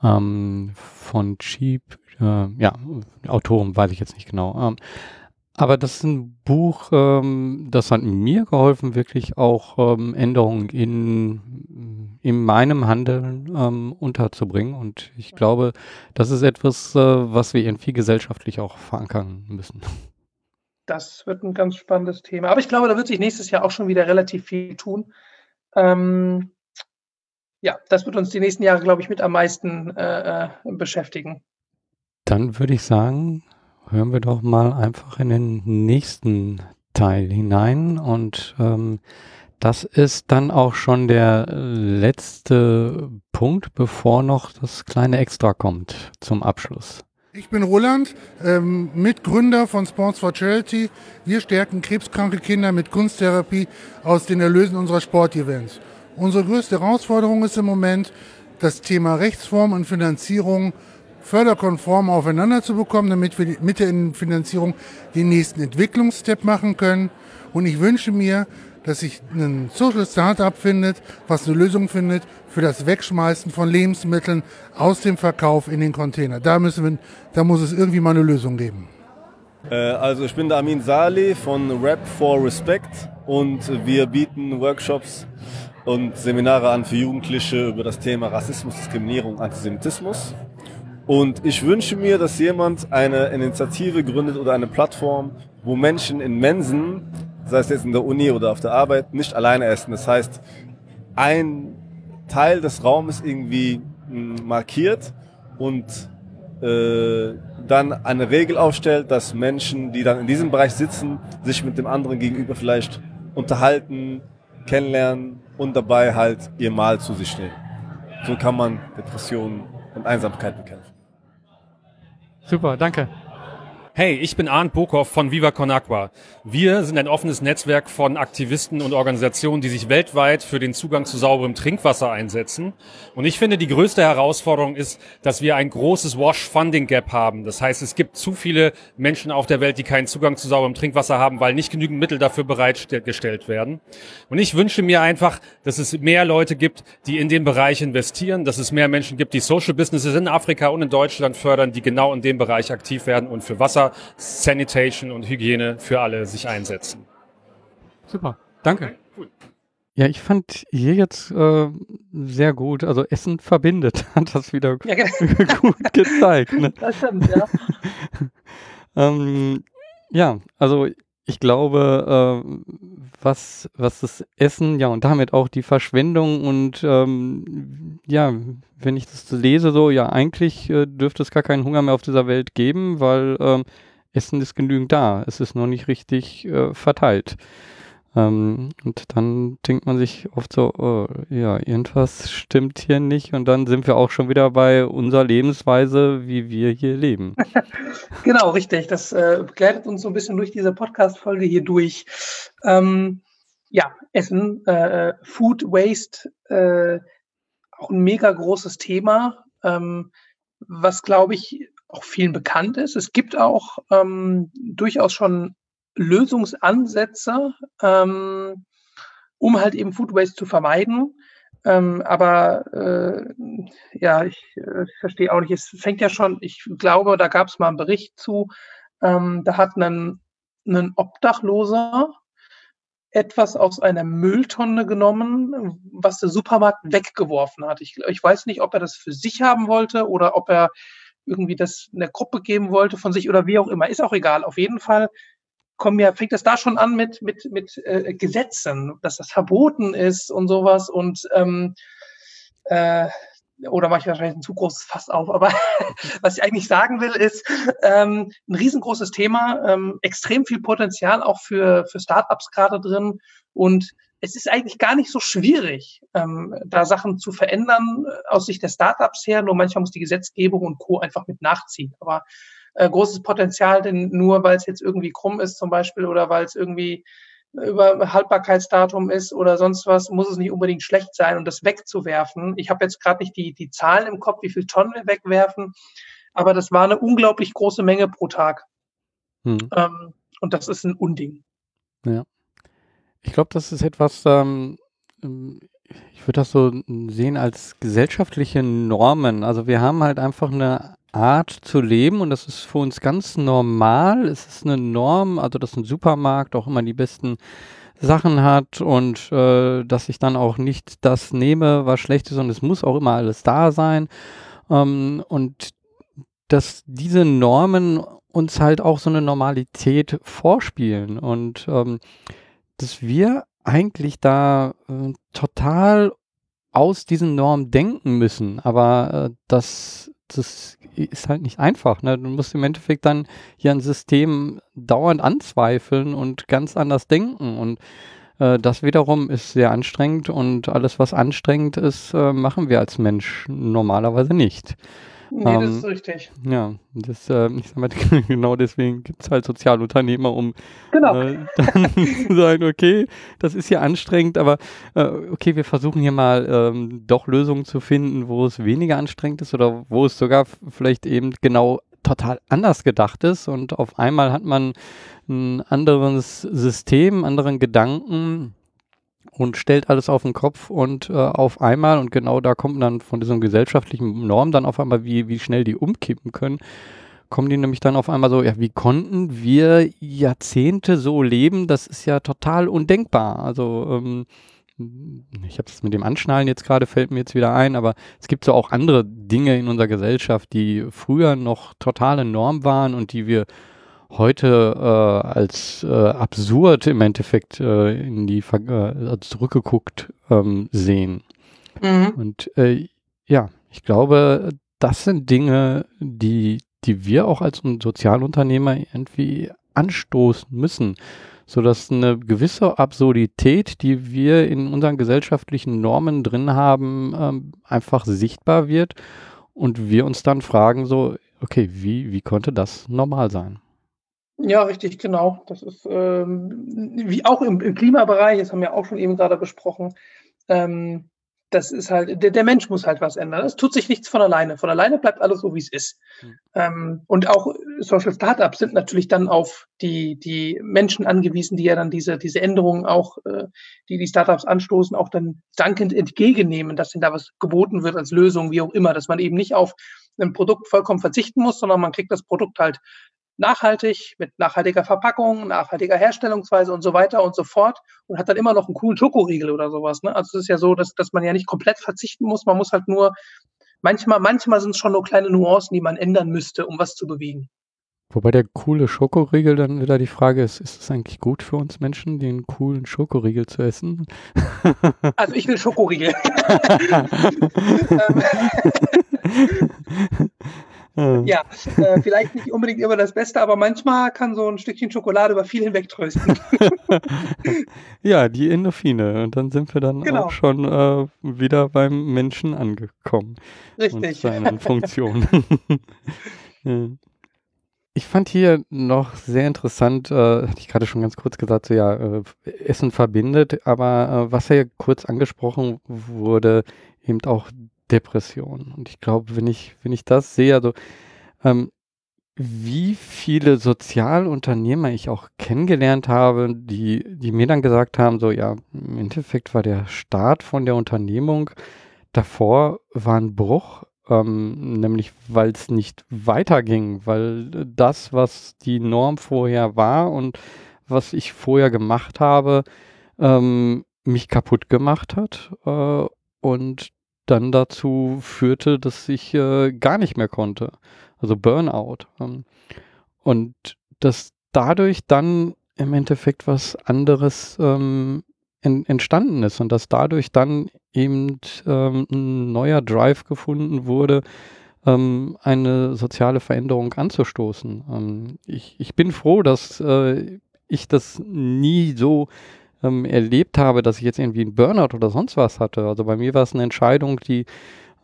ähm, von Cheap, äh, ja, Autoren weiß ich jetzt nicht genau. Ähm, aber das ist ein Buch, ähm, das hat mir geholfen, wirklich auch ähm, Änderungen in, in meinem Handeln ähm, unterzubringen. Und ich glaube, das ist etwas, äh, was wir irgendwie gesellschaftlich auch verankern müssen. Das wird ein ganz spannendes Thema. Aber ich glaube, da wird sich nächstes Jahr auch schon wieder relativ viel tun. Ähm, ja, das wird uns die nächsten Jahre, glaube ich, mit am meisten äh, äh beschäftigen. Dann würde ich sagen, hören wir doch mal einfach in den nächsten Teil hinein und ähm, das ist dann auch schon der letzte Punkt, bevor noch das kleine Extra kommt zum Abschluss. Ich bin Roland, ähm, Mitgründer von Sports for Charity. Wir stärken krebskranke Kinder mit Kunsttherapie aus den Erlösen unserer Sportevents. Unsere größte Herausforderung ist im Moment, das Thema Rechtsform und Finanzierung förderkonform aufeinander zu bekommen, damit wir mit der Finanzierung den nächsten Entwicklungsstep machen können. Und ich wünsche mir, dass sich ein Social Startup findet, was eine Lösung findet für das Wegschmeißen von Lebensmitteln aus dem Verkauf in den Container. Da müssen wir, da muss es irgendwie mal eine Lösung geben. Äh, also ich bin der Amin Saleh von Rap for Respect und wir bieten Workshops und Seminare an für Jugendliche über das Thema Rassismus, Diskriminierung, Antisemitismus. Und ich wünsche mir, dass jemand eine Initiative gründet oder eine Plattform, wo Menschen in Mensen, sei es jetzt in der Uni oder auf der Arbeit, nicht alleine essen. Das heißt, ein Teil des Raumes irgendwie hm, markiert und äh, dann eine Regel aufstellt, dass Menschen, die dann in diesem Bereich sitzen, sich mit dem anderen gegenüber vielleicht unterhalten, kennenlernen und dabei halt ihr Mahl zu sich nehmen. So kann man Depressionen und Einsamkeit bekämpfen. Super, danke. Hey, ich bin Arndt Bokow von Viva Con Agua. Wir sind ein offenes Netzwerk von Aktivisten und Organisationen, die sich weltweit für den Zugang zu sauberem Trinkwasser einsetzen. Und ich finde, die größte Herausforderung ist, dass wir ein großes Wash-Funding-Gap haben. Das heißt, es gibt zu viele Menschen auf der Welt, die keinen Zugang zu sauberem Trinkwasser haben, weil nicht genügend Mittel dafür bereitgestellt werden. Und ich wünsche mir einfach, dass es mehr Leute gibt, die in den Bereich investieren, dass es mehr Menschen gibt, die Social Businesses in Afrika und in Deutschland fördern, die genau in dem Bereich aktiv werden und für Wasser Sanitation und Hygiene für alle sich einsetzen. Super, danke. Okay, Ja, ich fand hier jetzt äh, sehr gut, also Essen verbindet, hat das wieder ja, genau. gut gezeigt. Ne? Das stimmt, ja. ähm, ja, also ich glaube, äh, was, was das Essen, ja, und damit auch die Verschwendung und ähm, ja, wenn ich das lese, so, ja, eigentlich äh, dürfte es gar keinen Hunger mehr auf dieser Welt geben, weil ähm, Essen ist genügend da. Es ist noch nicht richtig äh, verteilt. Ähm, und dann denkt man sich oft so, oh, ja, irgendwas stimmt hier nicht. Und dann sind wir auch schon wieder bei unserer Lebensweise, wie wir hier leben. genau, richtig. Das äh, begleitet uns so ein bisschen durch diese Podcast-Folge hier durch. Ähm, ja, Essen, äh, Food Waste, äh, auch ein mega großes Thema, ähm, was, glaube ich, auch vielen bekannt ist. Es gibt auch ähm, durchaus schon Lösungsansätze, ähm, um halt eben Food Waste zu vermeiden. Ähm, aber äh, ja, ich äh, verstehe auch nicht. Es fängt ja schon, ich glaube, da gab es mal einen Bericht zu, ähm, da hat ein, ein Obdachloser etwas aus einer Mülltonne genommen, was der Supermarkt weggeworfen hat. Ich, ich weiß nicht, ob er das für sich haben wollte oder ob er irgendwie das in der Gruppe geben wollte von sich oder wie auch immer. Ist auch egal. Auf jeden Fall kommen ja, fängt das da schon an mit, mit, mit äh, Gesetzen, dass das verboten ist und sowas und ähm, äh, oder mache ich wahrscheinlich ein zu großes Fass auf, aber was ich eigentlich sagen will, ist ähm, ein riesengroßes Thema, ähm, extrem viel Potenzial auch für, für Startups gerade drin und es ist eigentlich gar nicht so schwierig, ähm, da Sachen zu verändern äh, aus Sicht der Startups her. Nur manchmal muss die Gesetzgebung und Co. einfach mit nachziehen. Aber äh, großes Potenzial, denn nur weil es jetzt irgendwie krumm ist zum Beispiel oder weil es irgendwie über Haltbarkeitsdatum ist oder sonst was, muss es nicht unbedingt schlecht sein und das wegzuwerfen. Ich habe jetzt gerade nicht die, die Zahlen im Kopf, wie viel Tonnen wir wegwerfen, aber das war eine unglaublich große Menge pro Tag. Hm. Ähm, und das ist ein Unding. Ja. Ich glaube, das ist etwas, ähm, ähm ich würde das so sehen als gesellschaftliche Normen. Also wir haben halt einfach eine Art zu leben und das ist für uns ganz normal. Es ist eine Norm, also dass ein Supermarkt auch immer die besten Sachen hat und äh, dass ich dann auch nicht das nehme, was schlecht ist und es muss auch immer alles da sein. Ähm, und dass diese Normen uns halt auch so eine Normalität vorspielen und ähm, dass wir eigentlich da äh, total aus diesen Normen denken müssen, aber äh, das, das ist halt nicht einfach. Ne? Du musst im Endeffekt dann hier ein System dauernd anzweifeln und ganz anders denken und äh, das wiederum ist sehr anstrengend und alles, was anstrengend ist, äh, machen wir als Mensch normalerweise nicht. Nee, ähm, das ist richtig. Ja, das, äh, ich sag mal, genau deswegen gibt es halt Sozialunternehmer, um genau. äh, dann zu sagen, okay, das ist ja anstrengend, aber äh, okay, wir versuchen hier mal ähm, doch Lösungen zu finden, wo es weniger anstrengend ist oder wo es sogar vielleicht eben genau total anders gedacht ist und auf einmal hat man ein anderes System, anderen Gedanken, und stellt alles auf den Kopf und äh, auf einmal, und genau da kommt dann von diesen gesellschaftlichen Normen dann auf einmal, wie, wie schnell die umkippen können, kommen die nämlich dann auf einmal so, ja, wie konnten wir Jahrzehnte so leben? Das ist ja total undenkbar. Also, ähm, ich habe das mit dem Anschnallen jetzt gerade, fällt mir jetzt wieder ein, aber es gibt so auch andere Dinge in unserer Gesellschaft, die früher noch totale Norm waren und die wir heute äh, als äh, absurd im Endeffekt äh, in die äh, zurückgeguckt ähm, sehen. Mhm. Und äh, ja, ich glaube, das sind Dinge, die, die wir auch als Sozialunternehmer irgendwie anstoßen müssen, sodass eine gewisse Absurdität, die wir in unseren gesellschaftlichen Normen drin haben, ähm, einfach sichtbar wird und wir uns dann fragen so, okay, wie, wie konnte das normal sein? Ja, richtig, genau. Das ist ähm, wie auch im, im Klimabereich, das haben wir auch schon eben gerade besprochen. Ähm, das ist halt, der, der Mensch muss halt was ändern. Es tut sich nichts von alleine. Von alleine bleibt alles so, wie es ist. Mhm. Ähm, und auch Social Startups sind natürlich dann auf die, die Menschen angewiesen, die ja dann diese, diese Änderungen auch, äh, die die Startups anstoßen, auch dann dankend entgegennehmen, dass ihnen da was geboten wird als Lösung, wie auch immer, dass man eben nicht auf ein Produkt vollkommen verzichten muss, sondern man kriegt das Produkt halt nachhaltig, mit nachhaltiger Verpackung, nachhaltiger Herstellungsweise und so weiter und so fort und hat dann immer noch einen coolen Schokoriegel oder sowas. Ne? Also es ist ja so, dass, dass man ja nicht komplett verzichten muss, man muss halt nur, manchmal, manchmal sind es schon nur kleine Nuancen, die man ändern müsste, um was zu bewegen. Wobei der coole Schokoriegel dann wieder die Frage ist, ist es eigentlich gut für uns Menschen, den coolen Schokoriegel zu essen? Also ich will Schokoriegel. Ja, äh, vielleicht nicht unbedingt immer das Beste, aber manchmal kann so ein Stückchen Schokolade über viel hinwegtrösten. ja, die Endorphine. Und dann sind wir dann genau. auch schon äh, wieder beim Menschen angekommen. Richtig. Und seinen Funktionen. ja. Ich fand hier noch sehr interessant, äh, hatte ich gerade schon ganz kurz gesagt, so ja, äh, Essen verbindet, aber äh, was ja kurz angesprochen wurde, eben auch Depression. Und ich glaube, wenn ich, wenn ich das sehe, also ähm, wie viele Sozialunternehmer ich auch kennengelernt habe, die, die mir dann gesagt haben, so ja, im Endeffekt war der Start von der Unternehmung davor war ein Bruch, ähm, nämlich weil es nicht weiterging, weil das, was die Norm vorher war und was ich vorher gemacht habe, ähm, mich kaputt gemacht hat äh, und dann dazu führte, dass ich äh, gar nicht mehr konnte. Also Burnout. Ähm, und dass dadurch dann im Endeffekt was anderes ähm, en entstanden ist und dass dadurch dann eben ähm, ein neuer Drive gefunden wurde, ähm, eine soziale Veränderung anzustoßen. Ähm, ich, ich bin froh, dass äh, ich das nie so ähm, erlebt habe, dass ich jetzt irgendwie einen Burnout oder sonst was hatte. Also bei mir war es eine Entscheidung, die,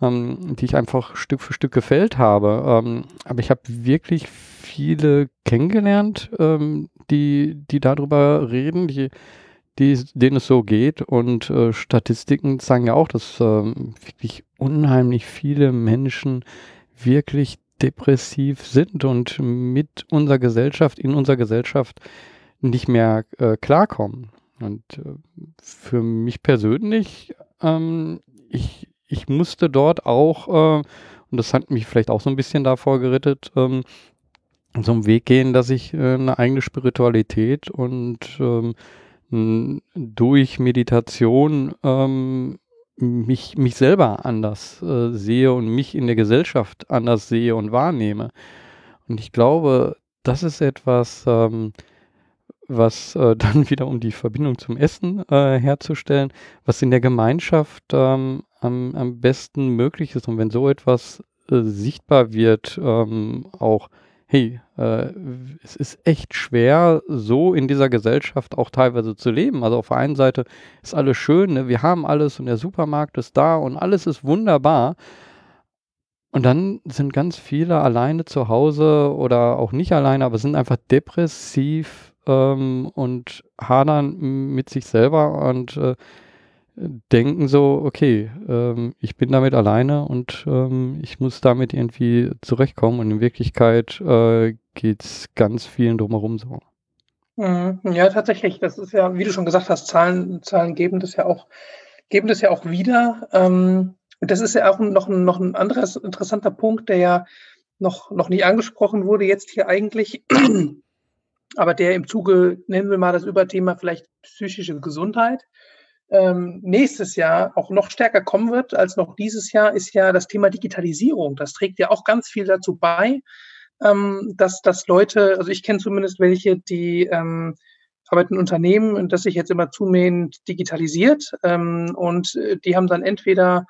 ähm, die ich einfach Stück für Stück gefällt habe. Ähm, aber ich habe wirklich viele kennengelernt, ähm, die, die darüber reden, die, die, denen es so geht. Und äh, Statistiken zeigen ja auch, dass ähm, wirklich unheimlich viele Menschen wirklich depressiv sind und mit unserer Gesellschaft, in unserer Gesellschaft nicht mehr äh, klarkommen. Und äh, für mich persönlich, ähm, ich, ich musste dort auch, äh, und das hat mich vielleicht auch so ein bisschen davor gerettet, ähm, so einen Weg gehen, dass ich äh, eine eigene Spiritualität und ähm, durch Meditation ähm, mich, mich selber anders äh, sehe und mich in der Gesellschaft anders sehe und wahrnehme. Und ich glaube, das ist etwas, ähm, was äh, dann wieder um die Verbindung zum Essen äh, herzustellen, was in der Gemeinschaft ähm, am, am besten möglich ist. Und wenn so etwas äh, sichtbar wird, ähm, auch hey, äh, es ist echt schwer, so in dieser Gesellschaft auch teilweise zu leben. Also auf der einen Seite ist alles schön, ne? wir haben alles und der Supermarkt ist da und alles ist wunderbar. Und dann sind ganz viele alleine zu Hause oder auch nicht alleine, aber sind einfach depressiv ähm, und hadern mit sich selber und äh, denken so, okay, ähm, ich bin damit alleine und ähm, ich muss damit irgendwie zurechtkommen. Und in Wirklichkeit äh, geht es ganz vielen drumherum so. Mhm. Ja, tatsächlich. Das ist ja, wie du schon gesagt hast, Zahlen, Zahlen geben das ja auch, geben das ja auch wieder. Ähm, das ist ja auch noch, ein, noch ein anderer interessanter Punkt, der ja noch, noch nicht angesprochen wurde, jetzt hier eigentlich, aber der im Zuge, nennen wir mal das Überthema vielleicht psychische Gesundheit, ähm, nächstes Jahr auch noch stärker kommen wird als noch dieses Jahr, ist ja das Thema Digitalisierung. Das trägt ja auch ganz viel dazu bei, ähm, dass, dass Leute, also ich kenne zumindest welche, die ähm, arbeiten in Unternehmen, das sich jetzt immer zunehmend digitalisiert ähm, und äh, die haben dann entweder,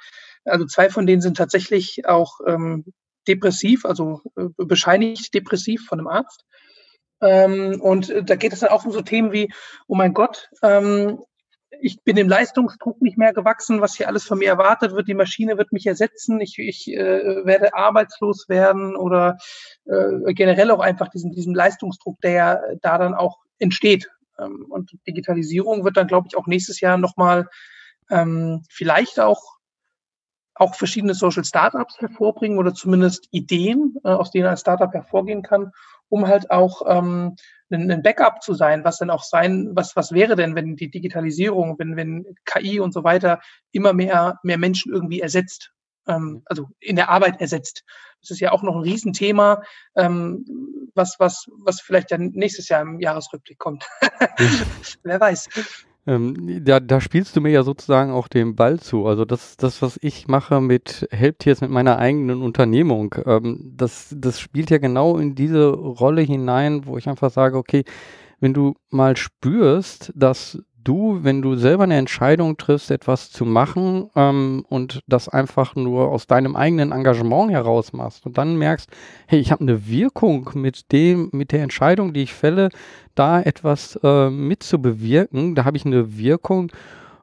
also zwei von denen sind tatsächlich auch ähm, depressiv, also äh, bescheinigt depressiv von einem Arzt. Ähm, und äh, da geht es dann auch um so Themen wie, oh mein Gott, ähm, ich bin dem Leistungsdruck nicht mehr gewachsen, was hier alles von mir erwartet wird. Die Maschine wird mich ersetzen. Ich, ich äh, werde arbeitslos werden oder äh, generell auch einfach diesen, diesen Leistungsdruck, der da dann auch entsteht. Ähm, und Digitalisierung wird dann, glaube ich, auch nächstes Jahr nochmal ähm, vielleicht auch auch verschiedene Social Startups hervorbringen oder zumindest Ideen, äh, aus denen ein Startup hervorgehen kann, um halt auch ähm, ein, ein Backup zu sein, was dann auch sein, was, was wäre denn, wenn die Digitalisierung, wenn, wenn KI und so weiter immer mehr, mehr Menschen irgendwie ersetzt, ähm, also in der Arbeit ersetzt. Das ist ja auch noch ein Riesenthema, ähm, was, was, was vielleicht dann nächstes Jahr im Jahresrückblick kommt. Wer weiß. Ähm, da, da spielst du mir ja sozusagen auch den Ball zu. Also das, das was ich mache mit Helptiers, mit meiner eigenen Unternehmung, ähm, das, das spielt ja genau in diese Rolle hinein, wo ich einfach sage, okay, wenn du mal spürst, dass du, wenn du selber eine Entscheidung triffst, etwas zu machen ähm, und das einfach nur aus deinem eigenen Engagement heraus machst und dann merkst, hey, ich habe eine Wirkung mit dem, mit der Entscheidung, die ich fälle, da etwas äh, mitzubewirken, da habe ich eine Wirkung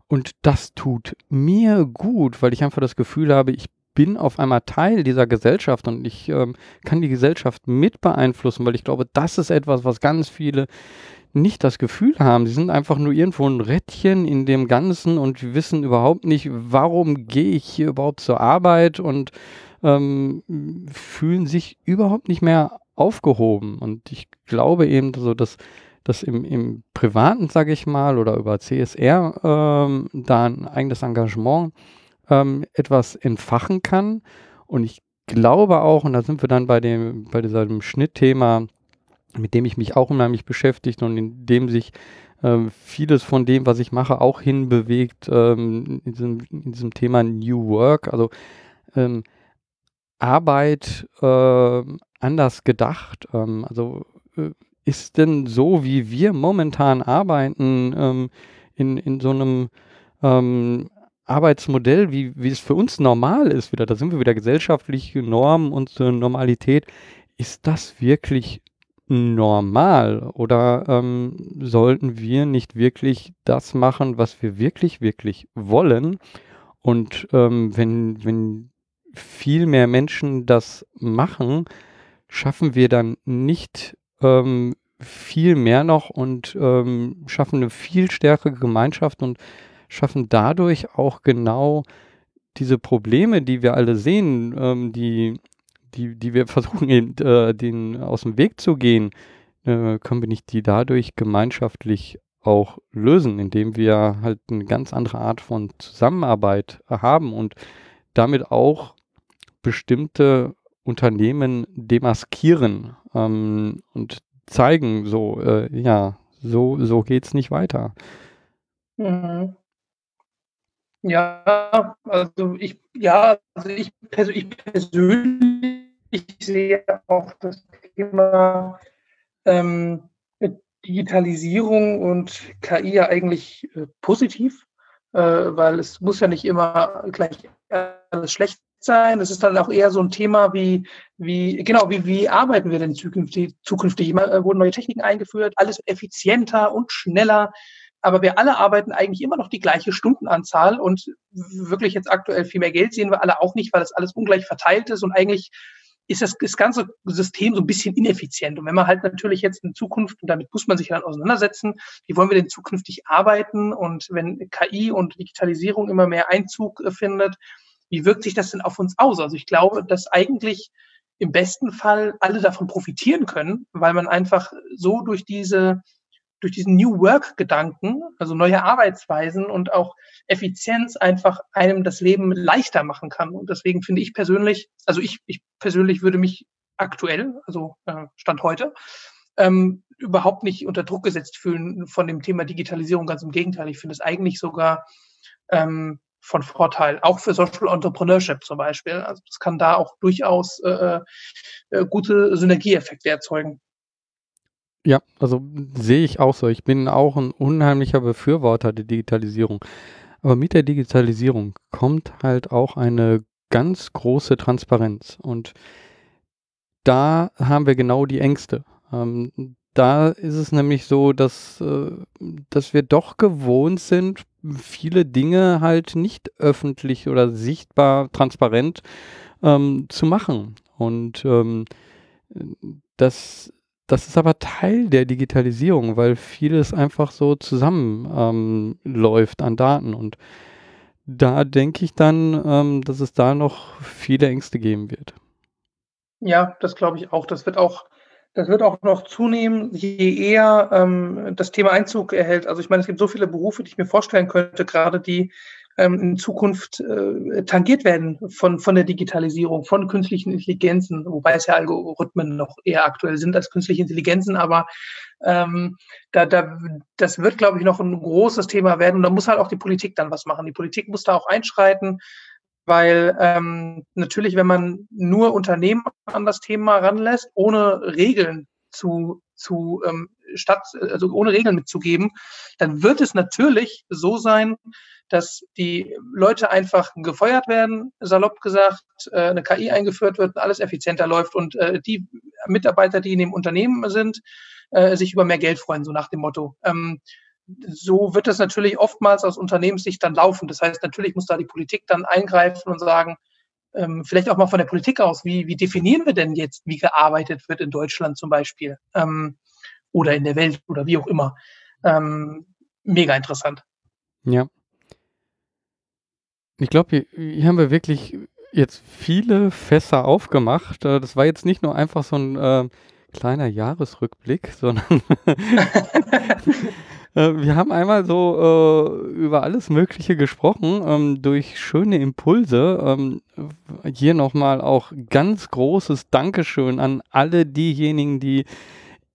und das tut mir gut, weil ich einfach das Gefühl habe, ich bin auf einmal Teil dieser Gesellschaft und ich ähm, kann die Gesellschaft mit beeinflussen, weil ich glaube, das ist etwas, was ganz viele nicht das Gefühl haben. Sie sind einfach nur irgendwo ein Rädchen in dem Ganzen und wissen überhaupt nicht, warum gehe ich hier überhaupt zur Arbeit und ähm, fühlen sich überhaupt nicht mehr aufgehoben. Und ich glaube eben, so, dass dass im, im Privaten, sage ich mal, oder über CSR ähm, da ein eigenes Engagement ähm, etwas entfachen kann. Und ich glaube auch, und da sind wir dann bei dem, bei diesem Schnittthema mit dem ich mich auch unheimlich beschäftigt und in dem sich ähm, vieles von dem, was ich mache, auch hinbewegt ähm, in, diesem, in, diesem, Thema New Work, also ähm, Arbeit äh, anders gedacht. Ähm, also äh, ist denn so, wie wir momentan arbeiten, ähm, in, in so einem ähm, Arbeitsmodell, wie, wie es für uns normal ist, wieder, da sind wir wieder gesellschaftliche Normen und äh, Normalität, ist das wirklich normal oder ähm, sollten wir nicht wirklich das machen, was wir wirklich, wirklich wollen? Und ähm, wenn, wenn viel mehr Menschen das machen, schaffen wir dann nicht ähm, viel mehr noch und ähm, schaffen eine viel stärkere Gemeinschaft und schaffen dadurch auch genau diese Probleme, die wir alle sehen, ähm, die, die, die wir versuchen, äh, den aus dem Weg zu gehen, äh, können wir nicht die dadurch gemeinschaftlich auch lösen, indem wir halt eine ganz andere Art von Zusammenarbeit haben und damit auch bestimmte Unternehmen demaskieren ähm, und zeigen, so, äh, ja, so, so geht's nicht weiter. Mhm. Ja, also ich, ja, also ich, ich persönlich sehe auch das Thema ähm, Digitalisierung und KI ja eigentlich äh, positiv, äh, weil es muss ja nicht immer gleich alles schlecht sein. Es ist dann auch eher so ein Thema wie, wie genau, wie, wie arbeiten wir denn zukünftig? zukünftig? Immer, äh, wurden neue Techniken eingeführt, alles effizienter und schneller. Aber wir alle arbeiten eigentlich immer noch die gleiche Stundenanzahl und wirklich jetzt aktuell viel mehr Geld sehen wir alle auch nicht, weil das alles ungleich verteilt ist und eigentlich ist das, das ganze System so ein bisschen ineffizient. Und wenn man halt natürlich jetzt in Zukunft, und damit muss man sich dann auseinandersetzen, wie wollen wir denn zukünftig arbeiten? Und wenn KI und Digitalisierung immer mehr Einzug äh, findet, wie wirkt sich das denn auf uns aus? Also ich glaube, dass eigentlich im besten Fall alle davon profitieren können, weil man einfach so durch diese durch diesen New Work Gedanken, also neue Arbeitsweisen und auch Effizienz einfach einem das Leben leichter machen kann. Und deswegen finde ich persönlich, also ich, ich persönlich würde mich aktuell, also äh, Stand heute, ähm, überhaupt nicht unter Druck gesetzt fühlen von dem Thema Digitalisierung. Ganz im Gegenteil, ich finde es eigentlich sogar ähm, von Vorteil, auch für Social Entrepreneurship zum Beispiel. Also es kann da auch durchaus äh, äh, gute Synergieeffekte erzeugen. Ja, also sehe ich auch so. Ich bin auch ein unheimlicher Befürworter der Digitalisierung. Aber mit der Digitalisierung kommt halt auch eine ganz große Transparenz. Und da haben wir genau die Ängste. Ähm, da ist es nämlich so, dass, äh, dass wir doch gewohnt sind, viele Dinge halt nicht öffentlich oder sichtbar, transparent ähm, zu machen. Und ähm, das, das ist aber Teil der Digitalisierung, weil vieles einfach so zusammenläuft ähm, an Daten. Und da denke ich dann, ähm, dass es da noch viele Ängste geben wird. Ja, das glaube ich auch. Das wird auch das wird auch noch zunehmen, je eher ähm, das Thema Einzug erhält. Also ich meine, es gibt so viele Berufe, die ich mir vorstellen könnte, gerade die ähm, in Zukunft äh, tangiert werden von, von der Digitalisierung, von künstlichen Intelligenzen, wobei es ja Algorithmen noch eher aktuell sind als künstliche Intelligenzen, aber ähm, da, da, das wird, glaube ich, noch ein großes Thema werden. Und da muss halt auch die Politik dann was machen. Die Politik muss da auch einschreiten weil ähm, natürlich, wenn man nur Unternehmen an das Thema ranlässt, ohne Regeln zu, zu ähm, statt, also ohne Regeln mitzugeben, dann wird es natürlich so sein, dass die Leute einfach gefeuert werden, salopp gesagt, äh, eine KI eingeführt wird, alles effizienter läuft und äh, die Mitarbeiter, die in dem Unternehmen sind, äh, sich über mehr Geld freuen, so nach dem Motto. Ähm, so wird es natürlich oftmals aus Unternehmenssicht dann laufen. Das heißt, natürlich muss da die Politik dann eingreifen und sagen, ähm, vielleicht auch mal von der Politik aus, wie, wie definieren wir denn jetzt, wie gearbeitet wird in Deutschland zum Beispiel ähm, oder in der Welt oder wie auch immer. Ähm, mega interessant. Ja. Ich glaube, hier, hier, haben wir wirklich jetzt viele Fässer aufgemacht. Äh, das war jetzt nicht nur einfach so ein äh, kleiner Jahresrückblick, sondern Äh, wir haben einmal so äh, über alles Mögliche gesprochen, ähm, durch schöne Impulse. Ähm, hier nochmal auch ganz großes Dankeschön an alle diejenigen, die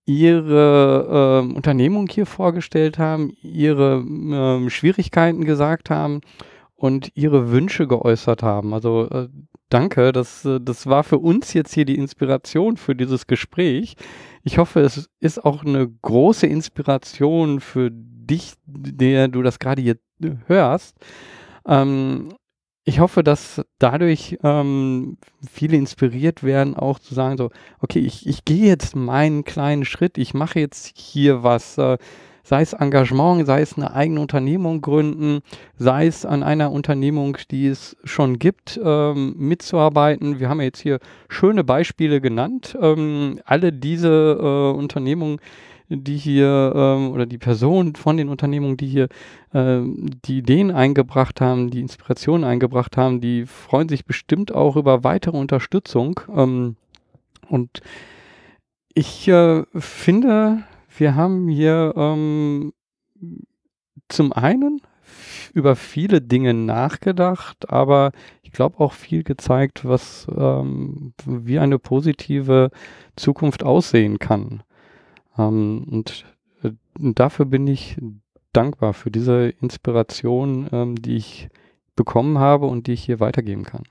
ihre äh, Unternehmung hier vorgestellt haben, ihre äh, Schwierigkeiten gesagt haben und ihre Wünsche geäußert haben. Also äh, danke, das, äh, das war für uns jetzt hier die Inspiration für dieses Gespräch. Ich hoffe, es ist auch eine große Inspiration für dich, der du das gerade hier hörst. Ähm, ich hoffe, dass dadurch ähm, viele inspiriert werden, auch zu sagen, so, okay, ich, ich gehe jetzt meinen kleinen Schritt, ich mache jetzt hier was. Äh, sei es Engagement, sei es eine eigene Unternehmung gründen, sei es an einer Unternehmung, die es schon gibt, ähm, mitzuarbeiten. Wir haben ja jetzt hier schöne Beispiele genannt. Ähm, alle diese äh, Unternehmungen, die hier ähm, oder die Personen von den Unternehmungen, die hier ähm, die Ideen eingebracht haben, die Inspirationen eingebracht haben, die freuen sich bestimmt auch über weitere Unterstützung. Ähm, und ich äh, finde, wir haben hier ähm, zum einen über viele Dinge nachgedacht, aber ich glaube auch viel gezeigt, was ähm, wie eine positive Zukunft aussehen kann. Ähm, und äh, dafür bin ich dankbar für diese Inspiration, ähm, die ich bekommen habe und die ich hier weitergeben kann.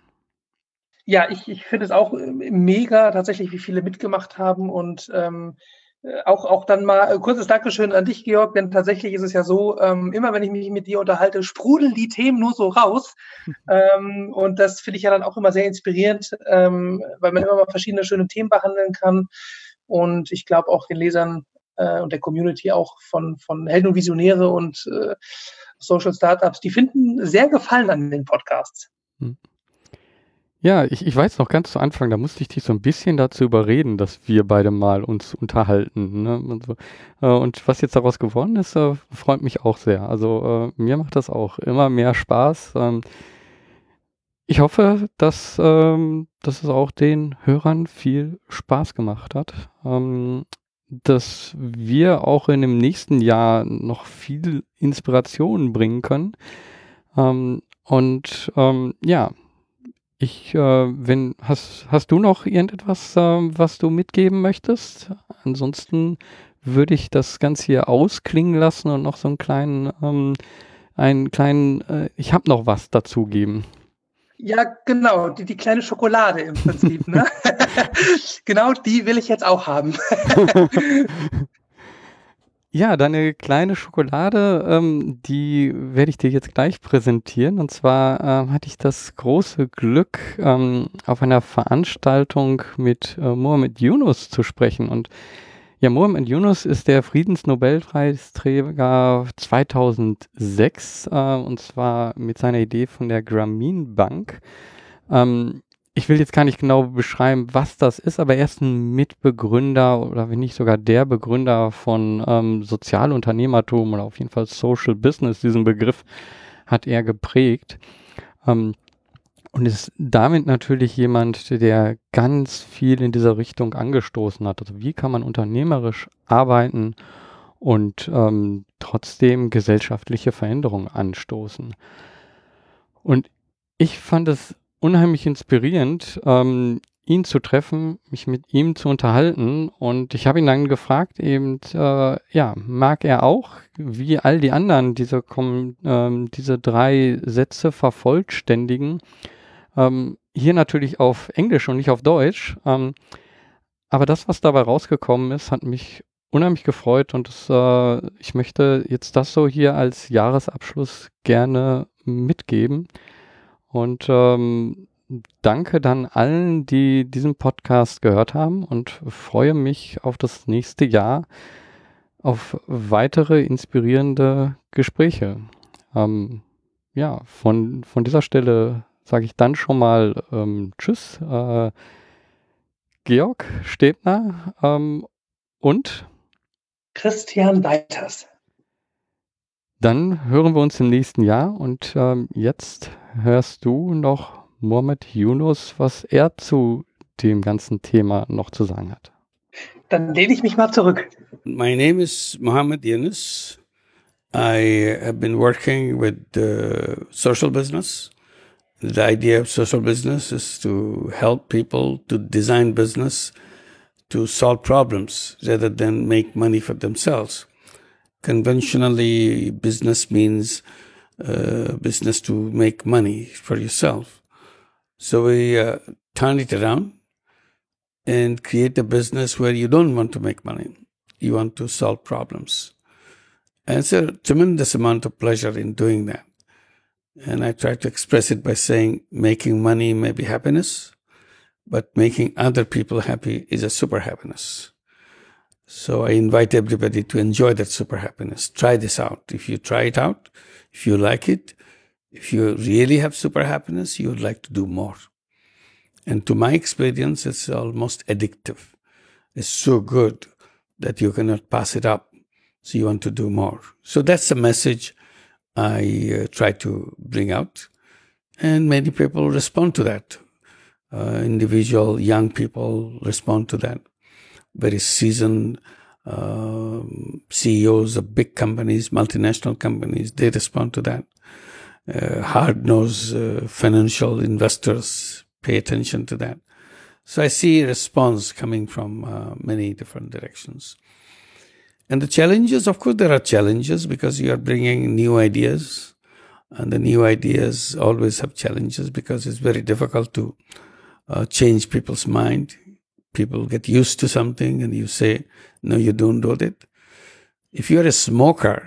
Ja, ich, ich finde es auch äh, mega tatsächlich, wie viele mitgemacht haben und ähm, äh, auch, auch dann mal äh, kurzes Dankeschön an dich, Georg, denn tatsächlich ist es ja so, ähm, immer wenn ich mich mit dir unterhalte, sprudeln die Themen nur so raus. ähm, und das finde ich ja dann auch immer sehr inspirierend, ähm, weil man immer mal verschiedene schöne Themen behandeln kann. Und ich glaube auch den Lesern äh, und der Community auch von, von Helden und Visionäre und äh, Social Startups, die finden sehr Gefallen an den Podcasts. Hm. Ja, ich, ich weiß noch ganz zu Anfang, da musste ich dich so ein bisschen dazu überreden, dass wir beide mal uns unterhalten. Ne? Und, so. Äh, und was jetzt daraus geworden ist, äh, freut mich auch sehr. Also äh, mir macht das auch immer mehr Spaß. Ich hoffe, dass, ähm, dass es auch den Hörern viel Spaß gemacht hat. Ähm, dass wir auch in dem nächsten Jahr noch viel Inspiration bringen können. Ähm, und ähm, ja, ich, äh, wenn, hast, hast du noch irgendetwas, äh, was du mitgeben möchtest? Ansonsten würde ich das Ganze hier ausklingen lassen und noch so einen kleinen, ähm, einen kleinen, äh, ich habe noch was dazugeben. Ja, genau, die, die kleine Schokolade im Prinzip. ne? genau die will ich jetzt auch haben. Ja, deine kleine Schokolade, ähm, die werde ich dir jetzt gleich präsentieren. Und zwar ähm, hatte ich das große Glück, ähm, auf einer Veranstaltung mit äh, Mohamed Yunus zu sprechen. Und ja, Mohamed Yunus ist der Friedensnobelpreisträger 2006 äh, und zwar mit seiner Idee von der Grameen Bank. Ähm, ich will jetzt gar nicht genau beschreiben, was das ist, aber er ist ein Mitbegründer oder wenn nicht sogar der Begründer von ähm, Sozialunternehmertum oder auf jeden Fall Social Business. Diesen Begriff hat er geprägt. Ähm, und ist damit natürlich jemand, der ganz viel in dieser Richtung angestoßen hat. Also wie kann man unternehmerisch arbeiten und ähm, trotzdem gesellschaftliche Veränderungen anstoßen. Und ich fand es unheimlich inspirierend, ähm, ihn zu treffen, mich mit ihm zu unterhalten. Und ich habe ihn dann gefragt, eben, äh, ja, mag er auch, wie all die anderen, diese, ähm, diese drei Sätze vervollständigen. Ähm, hier natürlich auf Englisch und nicht auf Deutsch. Ähm, aber das, was dabei rausgekommen ist, hat mich unheimlich gefreut und das, äh, ich möchte jetzt das so hier als Jahresabschluss gerne mitgeben. Und ähm, danke dann allen, die diesen Podcast gehört haben und freue mich auf das nächste Jahr, auf weitere inspirierende Gespräche. Ähm, ja, von, von dieser Stelle sage ich dann schon mal ähm, Tschüss, äh, Georg Stebner ähm, und Christian Weiters. Dann hören wir uns im nächsten Jahr und ähm, jetzt hörst du noch Mohamed Yunus, was er zu dem ganzen Thema noch zu sagen hat. Dann lehne ich mich mal zurück. My name is Mohamed Yunus. I have been working with uh, social business. The idea of social business is to help people to design business to solve problems rather than make money for themselves. Conventionally, business means uh, business to make money for yourself. So we uh, turn it around and create a business where you don't want to make money. You want to solve problems. And it's a tremendous amount of pleasure in doing that. And I try to express it by saying making money may be happiness, but making other people happy is a super happiness. So I invite everybody to enjoy that super happiness. Try this out. If you try it out, if you like it, if you really have super happiness, you would like to do more. And to my experience, it's almost addictive. It's so good that you cannot pass it up. So you want to do more. So that's the message I uh, try to bring out. And many people respond to that. Uh, individual young people respond to that. Very seasoned uh, CEOs of big companies, multinational companies, they respond to that. Uh, hard nosed uh, financial investors pay attention to that. So I see response coming from uh, many different directions. And the challenges, of course, there are challenges because you are bringing new ideas, and the new ideas always have challenges because it's very difficult to uh, change people's mind. People get used to something, and you say, "No, you don't do it." If you are a smoker,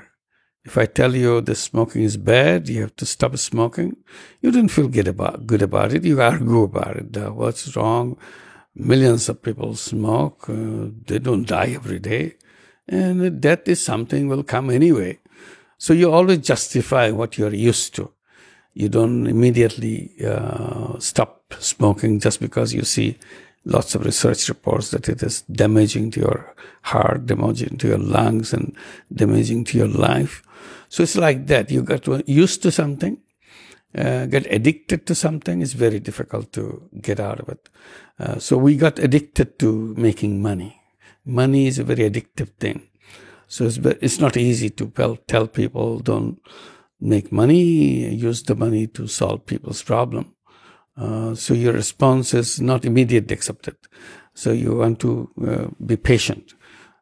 if I tell you the smoking is bad, you have to stop smoking, you don't feel good about, good about it. You argue about it. Uh, what's wrong? Millions of people smoke. Uh, they don't die every day. And death is something will come anyway. So you always justify what you're used to. You don't immediately uh, stop smoking just because you see lots of research reports that it is damaging to your heart, damaging to your lungs, and damaging to your life. So it's like that. You get used to something, uh, get addicted to something. It's very difficult to get out of it. Uh, so we got addicted to making money. Money is a very addictive thing. So it's, it's not easy to tell, people don't make money, use the money to solve people's problem. Uh, so your response is not immediately accepted. So you want to uh, be patient.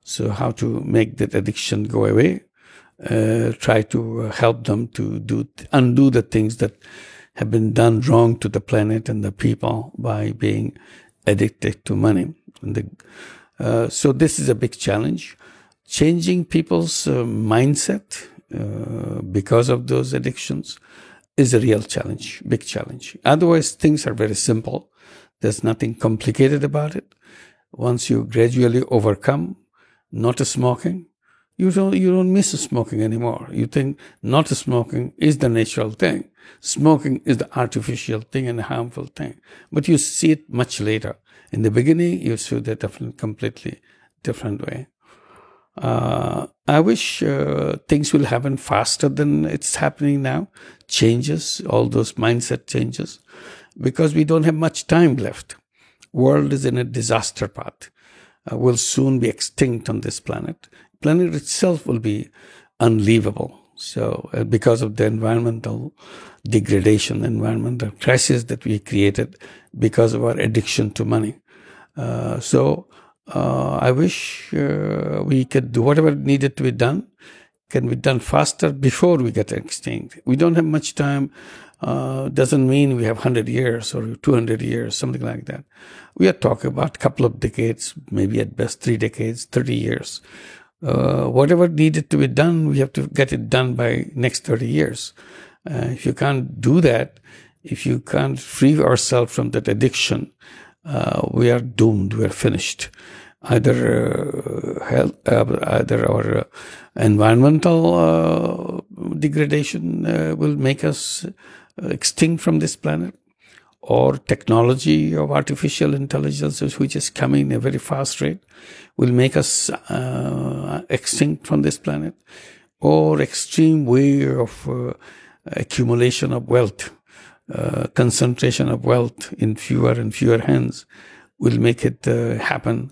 So how to make that addiction go away? Uh, try to help them to do undo the things that have been done wrong to the planet and the people by being addicted to money. The, uh, so this is a big challenge. Changing people's uh, mindset uh, because of those addictions is a real challenge, big challenge. Otherwise, things are very simple. There's nothing complicated about it. Once you gradually overcome not smoking, you don't, you don't miss smoking anymore. You think not smoking is the natural thing. Smoking is the artificial thing and harmful thing. But you see it much later. In the beginning, you see that different, completely different way. Uh, I wish uh, things will happen faster than it's happening now. Changes, all those mindset changes, because we don't have much time left. World is in a disaster path. Uh, will soon be extinct on this planet. Planet itself will be unlivable. So, uh, because of the environmental degradation, environmental crisis that we created because of our addiction to money. Uh, so, uh, I wish uh, we could do whatever needed to be done can be done faster before we get extinct. We don't have much time. Uh, doesn't mean we have 100 years or 200 years, something like that. We are talking about a couple of decades, maybe at best three decades, 30 years. Uh, whatever needed to be done, we have to get it done by next 30 years. Uh, if you can't do that, if you can't free ourselves from that addiction, uh, we are doomed. We are finished either uh, health, uh, either our uh, environmental uh, degradation uh, will make us extinct from this planet, or technology of artificial intelligence, which is coming at a very fast rate, will make us uh, extinct from this planet, or extreme way of accumulation of wealth. Concentration of wealth in fewer and fewer hands will make it happen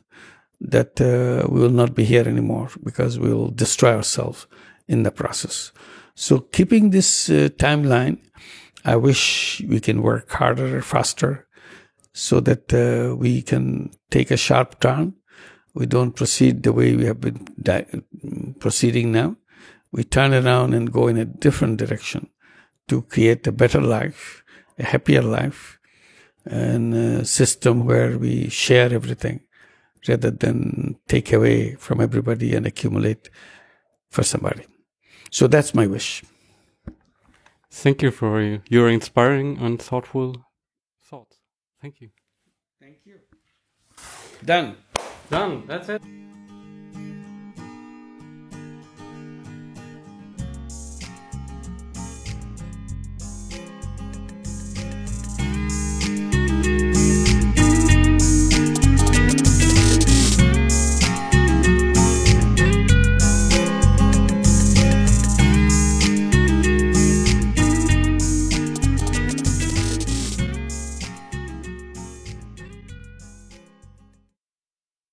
that uh, we will not be here anymore because we will destroy ourselves in the process. So, keeping this uh, timeline, I wish we can work harder, faster, so that uh, we can take a sharp turn. We don't proceed the way we have been di- proceeding now. We turn around and go in a different direction to create a better life, a happier life, and a system where we share everything rather than take away from everybody and accumulate for somebody. So that's my wish. Thank you for your inspiring and thoughtful thoughts. Thank you. Thank you. Done. Done. That's it.